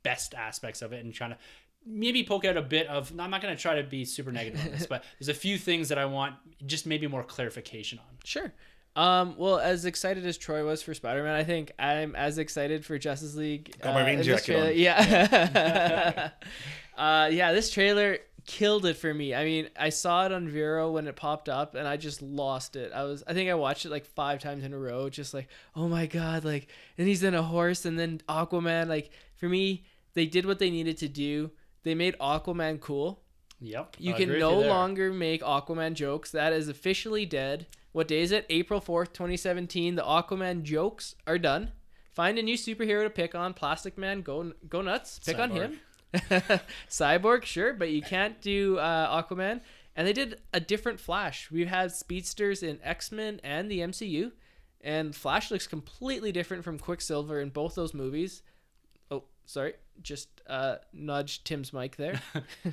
best aspects of it and trying to maybe poke out a bit of. I'm not going to try to be super negative on this, but there's a few things that I want just maybe more clarification on. Sure. Um, well, as excited as Troy was for Spider Man, I think I'm as excited for Justice League. Got my uh, rain jacket on. trailer. Yeah. uh, yeah, this trailer killed it for me. I mean, I saw it on Vero when it popped up, and I just lost it. I was, I think I watched it like five times in a row, just like, oh my god, like, and he's in a horse, and then Aquaman. Like, for me, they did what they needed to do. They made Aquaman cool. Yep. You I can no there. longer make Aquaman jokes. That is officially dead. What day is it? April 4th, 2017. The Aquaman jokes are done. Find a new superhero to pick on. Plastic Man, go go nuts. Pick on him. Cyborg, sure, but you can't do uh, Aquaman. And they did a different Flash. We had speedsters in X Men and the MCU, and Flash looks completely different from Quicksilver in both those movies. Oh, sorry, just uh, nudge Tim's mic there.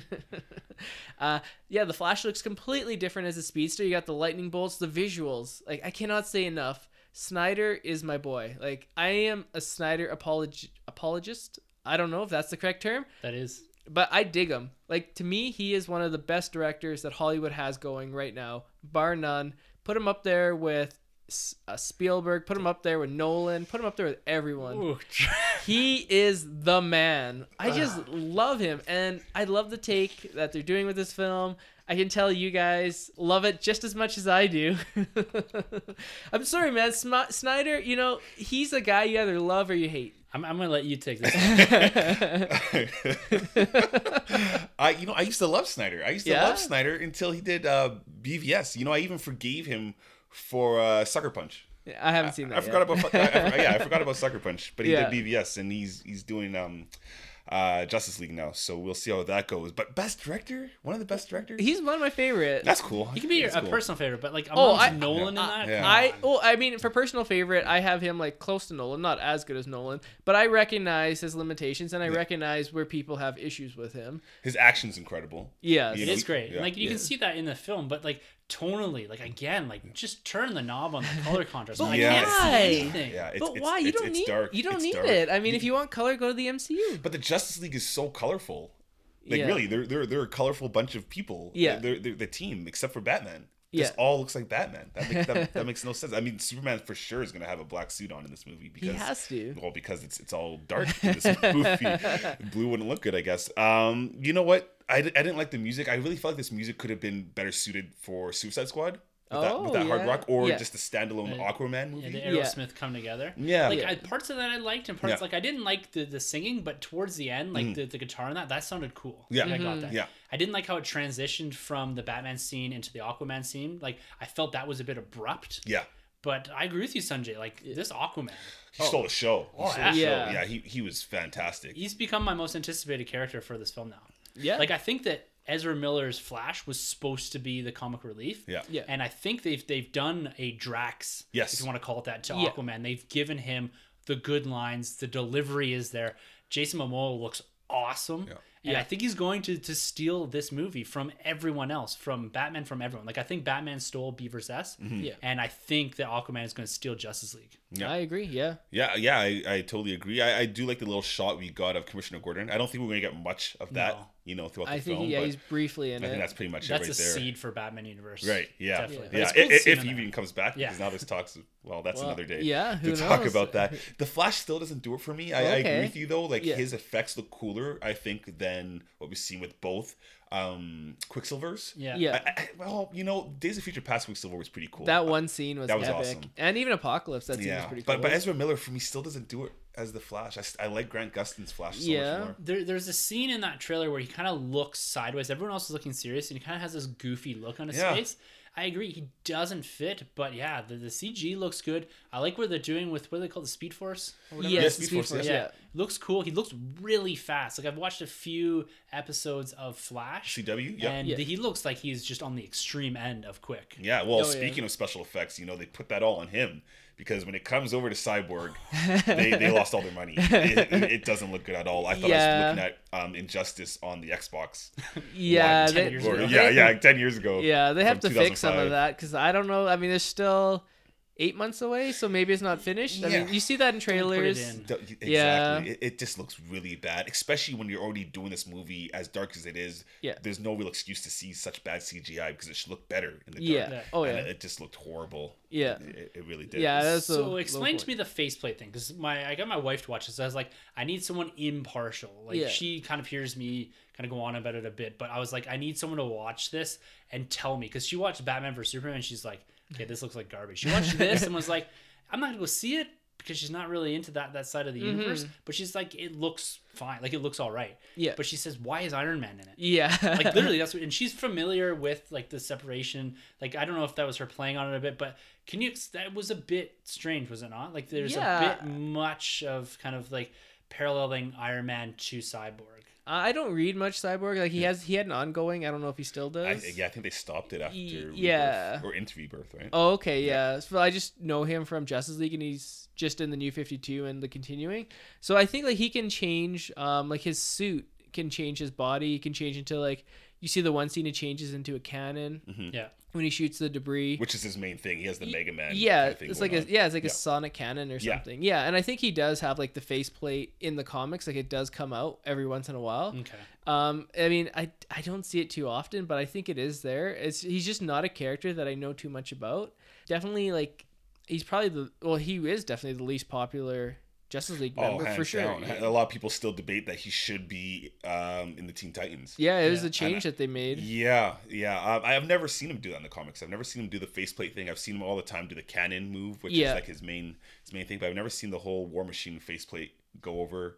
uh, yeah, the Flash looks completely different as a speedster. You got the lightning bolts, the visuals. Like I cannot say enough. Snyder is my boy. Like I am a Snyder apolog- apologist. I don't know if that's the correct term, That is. but I dig him. Like to me, he is one of the best directors that Hollywood has going right now, bar none. Put him up there with uh, Spielberg. Put him up there with Nolan. Put him up there with everyone. Ooh, He is the man. I just love him, and I love the take that they're doing with this film. I can tell you guys love it just as much as I do. I'm sorry, man. Sm- Snyder, you know, he's a guy you either love or you hate. I'm, I'm going to let you take this. I you know I used to love Snyder. I used to Yeah? love Snyder until he did uh, BVS. You know I even forgave him for uh, Sucker Punch. I haven't seen that. I forgot yet. about I, I, yeah I forgot about Sucker Punch, but he Yeah. did BVS and he's he's doing um uh Justice League now. So we'll see how that goes. But best director, one of the best directors. He's one of my favorite. That's cool. He can be That's a cool. personal favorite, but like Oh, I- Nolan in uh, that, yeah. I on. well, I mean, for personal favorite, I have him like close to Nolan, not as good as Nolan, but I recognize his limitations and I recognize where people have issues with him. His action's incredible. Yes. You know, is great. yeah, like you yeah. can see that in the film, but like tonally, like again, like just turn the knob on the color contrast. But I Yeah, can't why? see anything. Yeah, it's, but it's, why? You it's, don't it's need dark. you don't It's need dark. it. I mean, You- if you want color, go to the MCU. But the Justice League is so colorful. Like Yeah. really, they're they're they're a colorful bunch of people. Yeah. they're, they're the team except for Batman. Yeah. Just all looks like Batman. That makes that, that makes no sense. I mean, Superman for sure is gonna have a black suit on in this movie because He because has to. well because it's it's all dark in this movie. Blue wouldn't look good, I guess. Um, you know what? I, I didn't like the music. I really felt like this music could have been better suited for Suicide Squad. With that, with Oh, that hard rock, or Yeah. just a standalone Uh, Aquaman Yeah, movie. the Yeah. Aerosmith come together. Yeah. like Yeah. I, parts of that I liked, and parts Yeah. like I didn't like the the singing, but towards the end, like the, the guitar and that, that sounded cool. Yeah. I Mm-hmm. got that. Yeah. I didn't like how it transitioned from the Batman scene into the Aquaman scene. Like I felt that was a bit abrupt. yeah. But I agree with you, Sunjay. Like this Aquaman, He stole the show. He Oh, stole the show. yeah. Yeah, he, he was fantastic. he's become my most anticipated character for this film now. Yeah. Like I think that Ezra Miller's Flash was supposed to be the comic relief. Yeah. Yeah. And I think they've they've done a Drax, Yes. if you want to call it that, to Yeah. Aquaman. They've given him the good lines. The delivery is there. Jason Momoa looks awesome. Yeah. And Yeah. I think he's going to to steal this movie from everyone else, from Batman, from everyone. Like I think Batman stole BVS, mm-hmm. Yeah. and I think that Aquaman is going to steal Justice League. Yeah. I agree. Yeah. Yeah, yeah, I, I totally agree. I, I do like the little shot we got of Commissioner Gordon. I don't think we're gonna get much of that, No. you know, throughout the think film. yeah, he's briefly in I think that's pretty much That's it right a there. seed for Batman universe. Right? Yeah, Definitely. But yeah. cool to I- see if he that. even comes back, Yeah. because now there's talks. Well, that's Well, another day. yeah, who to talk about that. The Flash still doesn't do it for me. I, I agree with you though. Like Yeah. his effects look cooler, I think, than what we've seen with both um Quicksilver's. Yeah. Yeah. I, I, well, you know, Days of Future Past Quicksilver was pretty cool. That one scene was, That was epic, awesome. and even Apocalypse. That scene was pretty cool. but but Ezra Miller for me still doesn't do it as the Flash. i, I like Grant Gustin's Flash so Yeah. much more. There, there's a scene in that trailer where he kind of looks sideways. Everyone else is looking serious, and he kind of has this goofy look on his Yeah. face. I agree, he doesn't fit, but yeah, the, the CG looks good. I like what they're doing with what do they call the Speed Force? Or yes, Yeah, Speed Speed Force, Force, yeah. yeah. looks cool. He looks really fast. Like I've watched a few episodes of Flash, CW, yeah. and Yeah. he looks like he's just on the extreme end of quick. Yeah, well, Oh, yeah. speaking of special effects, you know, they put that all on him because when it comes over to Cyborg, they, they lost all their money. It, it- it doesn't look good at all. I thought I was looking at um, Injustice on the Xbox. Yeah, One, they- years Or, ago. yeah, yeah, 10 years ago. Yeah, they have to fix some of that because I don't know. I mean, there's still eight months away, so maybe it's not finished. I Yeah. mean, you see that in put it trailers. in. Exactly. Yeah. It, it just looks really bad, especially when you're already doing this movie as dark as it is. Yeah. There's no real excuse to see such bad CGI because it should look better in the dark. Oh, yeah. Yeah. Oh yeah. it, it just looked horrible. Yeah. It, it really did. Yeah, that's so explain to me the faceplate thing because my I got my wife to watch this. I was like, I need someone impartial. Like Yeah. she kind of hears me kind of go on about it a bit, but I was like, I need someone to watch this and tell me because she watched Batman vs Superman. and She's like, okay, this looks like garbage. She watched this and was like, I'm not gonna go see it because she's not really into that that side of the universe. But she's like, it looks fine. Like it looks all right. Mm-hmm. Yeah. But she says, why is Iron Man in it? Yeah. like literally that's what and she's familiar with like the separation like i don't know if that was her playing on it a bit but can you that was a bit strange was it not like there's Yeah. a bit much of kind of like paralleling iron man to cyborg I don't read much Cyborg. Like he has, he had an ongoing. I don't know if he still I, does. yeah, I think they stopped it after Rebirth, yeah. or into Rebirth, right? Oh, okay, yeah. So I just know him from Justice League, and he's just in the New Fifty Two and the continuing. So I think like he can change, um, like his suit can change his body. He can change into like you see the one scene it changes into a cannon yeah when he shoots the debris. Which is his main thing. He has the Mega Man. yeah, kind of thing it's like going a on. yeah, it's like Yeah. a sonic cannon or Yeah. something. Yeah. and I think he does have like the faceplate in the comics. Like it does come out every once in a while. okay Um, I mean, I I don't see it too often, but I think it is there. It's he's just not a character that I know too much about. Definitely, like he's probably the well, he is definitely the least popular Justice League Oh, member hands for sure. down. A lot of people still debate that he should be um, in the Teen Titans. Yeah, it was Yeah. the change that they made. Yeah, yeah. Um, I have never seen him do that in the comics. I've never seen him do the faceplate thing. I've seen him all the time do the cannon move, which Yeah. is like his main his main thing. But I've never seen the whole War Machine faceplate go over.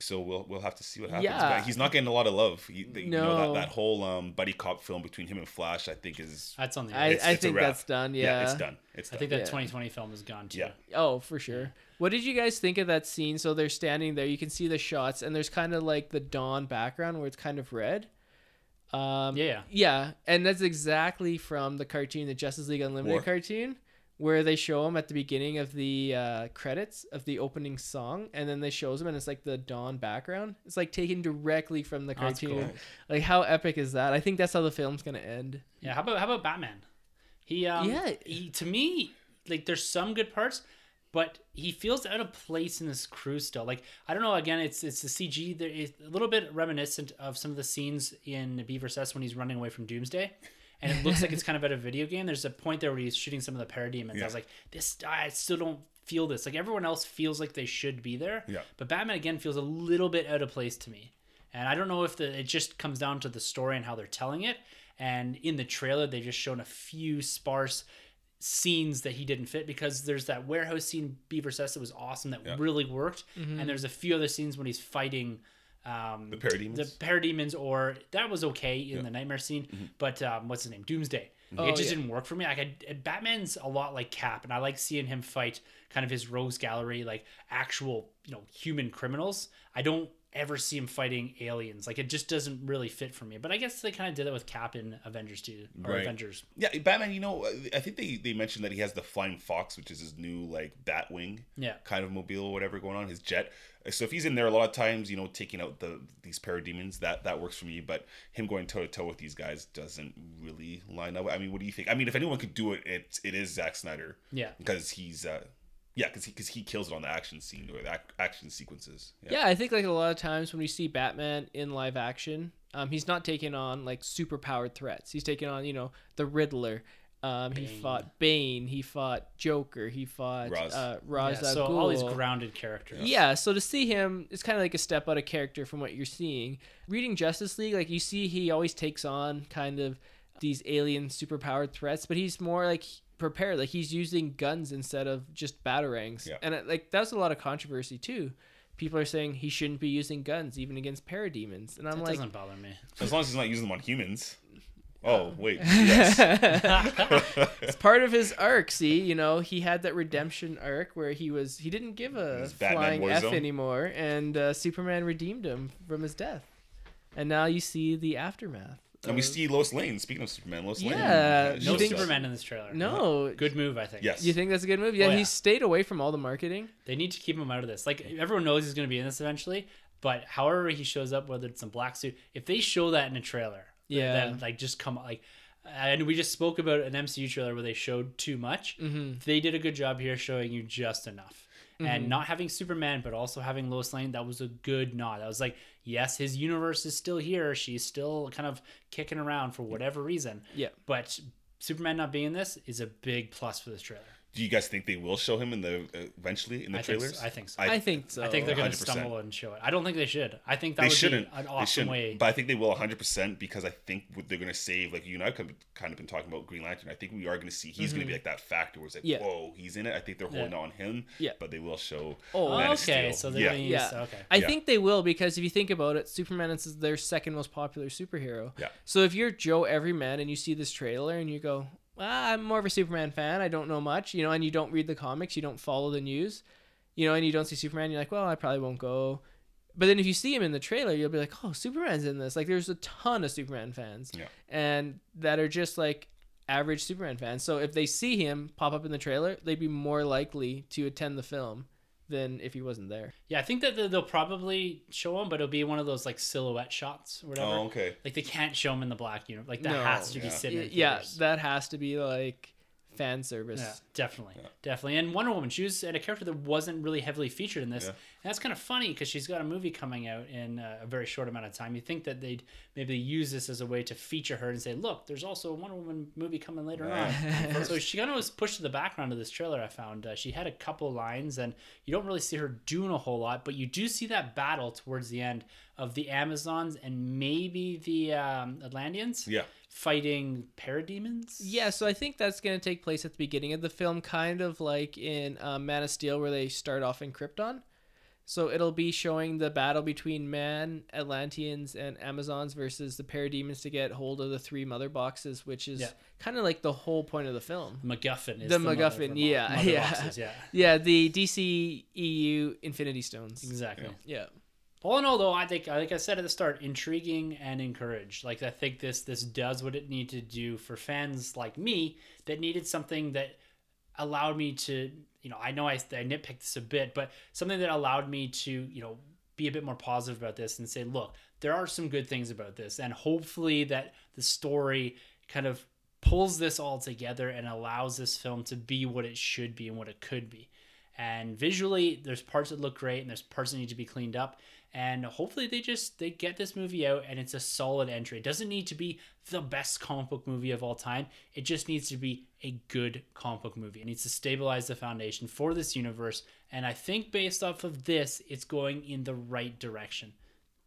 So we'll we'll have to see what happens. Yeah. But he's not getting a lot of love. He, the, You know No. that, that whole um, buddy cop film between him and Flash, I think is that's on the I, It's- I it's a think wrap. that's done. Yeah. it's done. It's Done. i think that Yeah. 2020 film is gone too Yeah. Oh, for sure. What did you guys think of that scene? So they're standing there. You can see the shots, and there's kind of like the dawn background where it's kind of red. Um, Yeah, yeah. And that's exactly from the cartoon, the Justice League Unlimited War. cartoon, where they show him at the beginning of the uh, credits of the opening song, and then they shows him, and it's like the dawn background. It's like taken directly from the Oh, cartoon. cool. Like how epic is that? I think that's how the film's gonna end. yeah how about how about batman he um Yeah. he, to me like there's some good parts but he feels out of place in this crew still. Like I don't know. Again, it's it's the CG. There is a little bit reminiscent of some of the scenes in BVS when he's running away from Doomsday, and it looks like it's kind of out of a video game. There's a point there where he's shooting some of the parademons. I was like, this. I still don't feel this. Like everyone else feels like they should be there. Yeah. But Batman again feels a little bit out of place to me, and I don't know if the it just comes down to the story and how they're telling it. And in the trailer, they've just shown a few sparse scenes that he didn't fit because there's that warehouse scene BVS that was awesome that Yeah. really worked, and there's a few other scenes when he's fighting um, The parademons? the parademons, or that was okay in Yeah. the nightmare scene, Mm-hmm. but um, what's his name, Doomsday. Oh, it just yeah. didn't work for me. Like I, Batman's a lot like Cap, and I like seeing him fight kind of his rogues gallery, like actual you know human criminals. I don't ever see him fighting aliens. Like it just doesn't really fit for me. But I guess they kind of did that with Cap in Avengers 2 or Right. Avengers. Yeah, Batman. You know, I think they they mentioned that he has the Flying Fox, which is his new like Batwing Yeah. kind of mobile or whatever going on, his jet. So if he's in there a lot of times, you know, taking out the these parademons, that that works for me. But him going toe to toe with these guys doesn't really line up. I mean, what do you think? I mean, if anyone could do it, it it is Zack Snyder Yeah. because he's uh yeah, because he because he kills it on the action scene or the ac- action sequences. Yeah, I think like a lot of times when we see Batman in live action, um, he's not taking on like super powered threats. He's taking on you know the Riddler, Um, he Bane. fought Bane. He fought Joker. He fought Ra's. uh, Ra's Yeah, al so all these Ghul. grounded characters. Yeah, so to see him, it's kind of like a step out of character from what you're seeing. Reading Justice League, like you see, he always takes on kind of these alien superpowered threats, but he's more like prepared. Like he's using guns instead of just batarangs, Yeah. and it, like that's a lot of controversy too. People are saying he shouldn't be using guns even against parademons, and I'm that like, doesn't bother me. As long as he's not using them on humans. Oh wait, yes. it's part of his arc. See, you know, he had that redemption arc where he was he didn't give a His Batman flying F Warzone. anymore, and uh, Superman redeemed him from his death. And now you see the aftermath. And we see Lois Lane. Speaking of Superman, Lois Lane. Yeah, uh, No shows think- up. Superman in this trailer. No, Good move, I think. Yes. you think that's a good move? Yeah, Oh, he stayed away from all the marketing. They need to keep him out of this. Like everyone knows he's going to be in this eventually, but however he shows up, whether it's in black suit, if they show that in a trailer, Yeah. then like just come like. And we just spoke about an MCU trailer where they showed too much. Mm-hmm. They did a good job here showing you just enough. And not having Superman, but also having Lois Lane, that was a good nod. That was like, yes, his universe is still here. She's still kind of kicking around for whatever reason. Yeah. But Superman not being in this is a big plus for this trailer. Do you guys think they will show him in the uh, eventually in the I think, trailers? so. I think so. I, think so. I think they're going to stumble and show it. I don't think they should. I think that they would shouldn't. be an they awesome shouldn't. way. But I think they will 100% because I think they're going to save, like you and I have kind of been talking about Green Lantern. I think we are going to see he's going to be like that factor where it's like, Mm-hmm. Yeah. whoa, he's in it. I think they're holding Yeah. on him. Yeah. But they will show. Oh, Man Oh, of okay, Steel. so they're Yeah. going to use. Yeah. Okay. I Yeah. think they will because if you think about it, Superman is their second most popular superhero. Yeah. So if you're Joe Everyman and you see this trailer and you go, well, I'm more of a Superman fan. I don't know much, you know, and you don't read the comics, you don't follow the news, you know, and you don't see Superman, you're like, well, I probably won't go. But then if you see him in the trailer, you'll be like, oh, Superman's in this. Like, there's a ton of Superman fans, Yeah. and that are just like average Superman fans. So if they see him pop up in the trailer, they'd be more likely to attend the film than if he wasn't there. Yeah, I think that they'll probably show him, but it'll be one of those like silhouette shots or whatever. Oh, okay. Like they can't show him in the black uniform. Like that No. has to be Yeah. sitting. in yeah, that has to be like fan service. Yeah, definitely, definitely. And Wonder Woman, she was a character that wasn't really heavily featured in this. Yeah. And that's kind of funny because she's got a movie coming out in uh, a very short amount of time. You think that they'd maybe use this as a way to feature her and say, "Look, there's also a Wonder Woman movie coming later on." so she kind of was pushed to the background of this trailer. I found uh, she had a couple lines, and you don't really see her doing a whole lot, but you do see that battle towards the end of the Amazons and maybe the um, Atlanteans Yeah. Fighting parademons. Yeah, so I think that's going to take place at the beginning of the film, kind of like in uh, Man of Steel, where they start off in Krypton. So it'll be showing the battle between man, Atlanteans, and Amazons versus the parademons to get hold of the three mother boxes, which is Yeah. kind of like the whole point of the film. MacGuffin is The mother MacGuffin, yeah, yeah. boxes, yeah, Yeah, the DC EU Infinity Stones. exactly. Yeah. All in all, though, I think, like I said at the start, intriguing and encouraged. Like I think this this does what it needed to do for fans like me that needed something that allowed me to, you know, I know I, I nitpicked this a bit, but something that allowed me to, you know, be a bit more positive about this and say, look, there are some good things about this, and hopefully that the story kind of pulls this all together and allows this film to be what it should be and what it could be. And visually, there's parts that look great and there's parts that need to be cleaned up. And hopefully, they just they get this movie out and it's a solid entry. It doesn't need to be the best comic book movie of all time. It just needs to be a good comic book movie. It needs to stabilize the foundation for this universe. And I think based off of this, it's going in the right direction.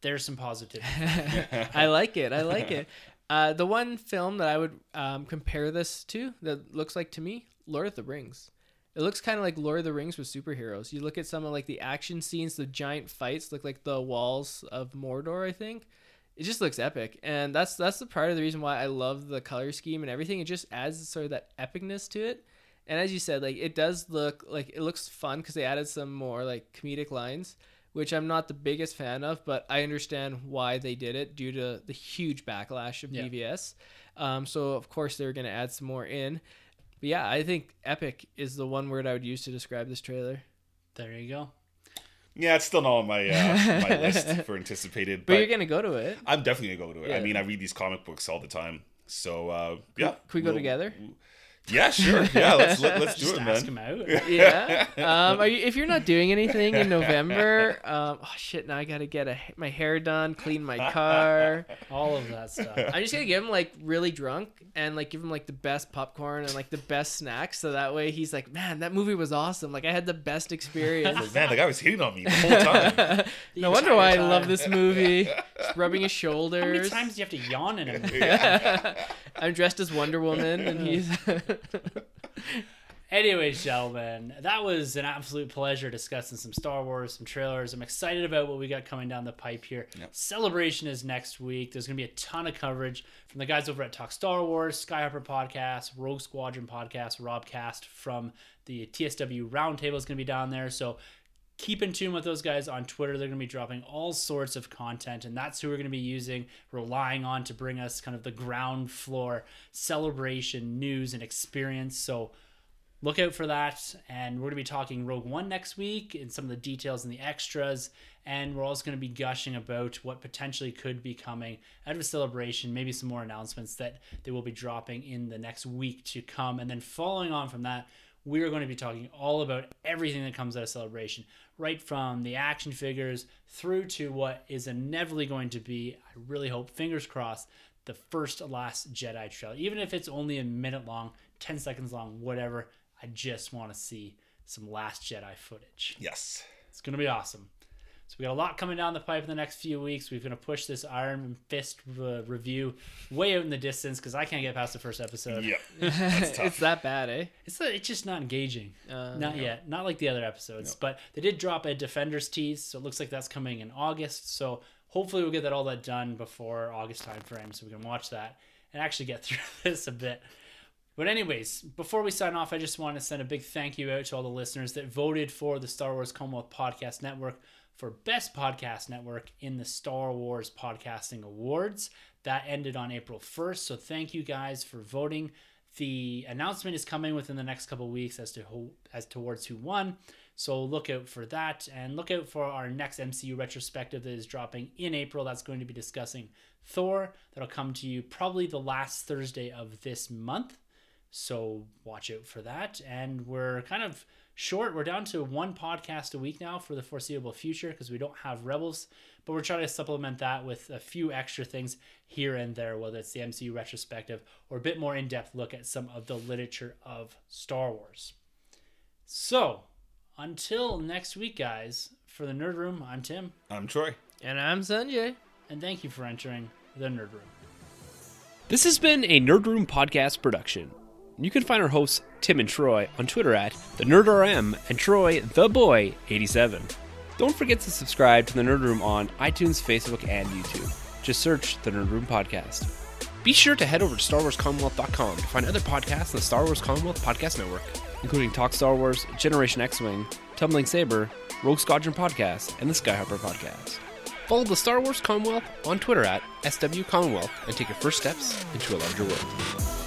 There's some positivity. I like it. I like it. Uh, the one film that I would um, compare this to that looks like to me, Lord of the Rings. It looks kind of like Lord of the Rings with superheroes. You look at some of like the action scenes, the giant fights look like the walls of Mordor. I think it just looks epic, and that's that's the part of the reason why I love the color scheme and everything. It just adds sort of that epicness to it. And as you said, like it does look like it looks fun because they added some more like comedic lines which I'm not the biggest fan of, but I understand why they did it due to the huge backlash of Yeah. BVS. Um, so of course they're going to add some more in. But yeah, I think epic is the one word I would use to describe this trailer. there you go. Yeah, it's still not on my uh, my list for anticipated, But, but, you're going to go to it. I'm definitely gonna go to it. I mean, I read these comic books all the time, so uh, yeah. can we go together? Yeah, sure. Yeah, let's let, let's do Just it, ask man. him out. yeah. Um, are you, if you're not doing anything in November, um, oh shit! Now I gotta get a, my hair done, clean my car. All of that stuff. I'm just gonna give him like really drunk and like give him like the best popcorn and like the best snacks, so that way he's like, man, that movie was awesome. Like I had the best experience. Like, man, the guy was hitting on me the whole time. The no wonder why I love this movie. Just rubbing his shoulders. How many shoulders. times do you have to yawn in a movie? I'm dressed as Wonder Woman, and he's. Anyways, gentlemen, that was an absolute pleasure discussing some Star Wars, some trailers. I'm excited about what we got coming down the pipe here. Yep. Celebration is next week. There's going to be a ton of coverage from the guys over at Talk Star Wars, Skyhopper Podcast, Rogue Squadron Podcast, Robcast from the TSW Roundtable is going to be down there. So keep in tune with those guys on Twitter. They're going to be dropping all sorts of content, and that's who we're going to be using, relying on to bring us kind of the ground floor celebration news and experience. So look out for that. And we're going to be talking Rogue One next week and some of the details and the extras. And we're also going to be gushing about what potentially could be coming out of a celebration, maybe some more announcements that they will be dropping in the next week to come. And then following on from that, we are going to be talking all about everything that comes out of celebration, right from the action figures through to what is inevitably going to be, I really hope, fingers crossed, the first Last Jedi trailer. Even if it's only a minute long, 10 seconds long, whatever, I just want to see some Last Jedi footage. yes. It's going to be awesome. So we got a lot coming down the pipe in the next few weeks. We're going to push this Iron Fist uh, review way out in the distance because I can't get past the first episode. Yeah. That's tough. it's that bad, eh? It's it's just not engaging. Uh, not yet. Not like the other episodes. But they did drop a Defenders tease, so it looks like that's coming in August. So hopefully we'll get that all that done before August time frame so we can watch that and actually get through this a bit. But anyways, before we sign off, I just want to send a big thank you out to all the listeners that voted for the Star Wars Commonwealth Podcast Network for Best Podcast Network in the Star Wars Podcasting Awards. That ended on April 1st. So thank you guys for voting. The announcement is coming within the next couple weeks as to who, as towards who won. So look out for that and look out for our next MCU retrospective that is dropping in April. That's going to be discussing Thor. That'll come to you probably the last Thursday of this month. So watch out for that. And we're kind of short. We're down to one podcast a week now for the foreseeable future because we don't have Rebels. But we're trying to supplement that with a few extra things here and there, whether it's the MCU retrospective or a bit more in depth look at some of the literature of Star Wars. So until next week, guys, for the Nerd Room, I'm Tim. I'm Troy. And I'm Sunjay. And thank you for entering the Nerd Room. This has been a Nerd Room podcast production. You can find our hosts Tim and Troy on Twitter at the NerdRM and Troy the Boy 87. Don't forget to subscribe to the Nerd Room on iTunes, Facebook, and YouTube. Just search the Nerd Room podcast. Be sure to head over to StarWarsCommonwealth.com to find other podcasts on the Star Wars Commonwealth Podcast Network, including Talk Star Wars, Generation X-Wing, Tumbling Saber, Rogue Squadron Podcast, and the Skyhopper Podcast. Follow the Star Wars Commonwealth on Twitter at SW Commonwealth and take your first steps into a larger world.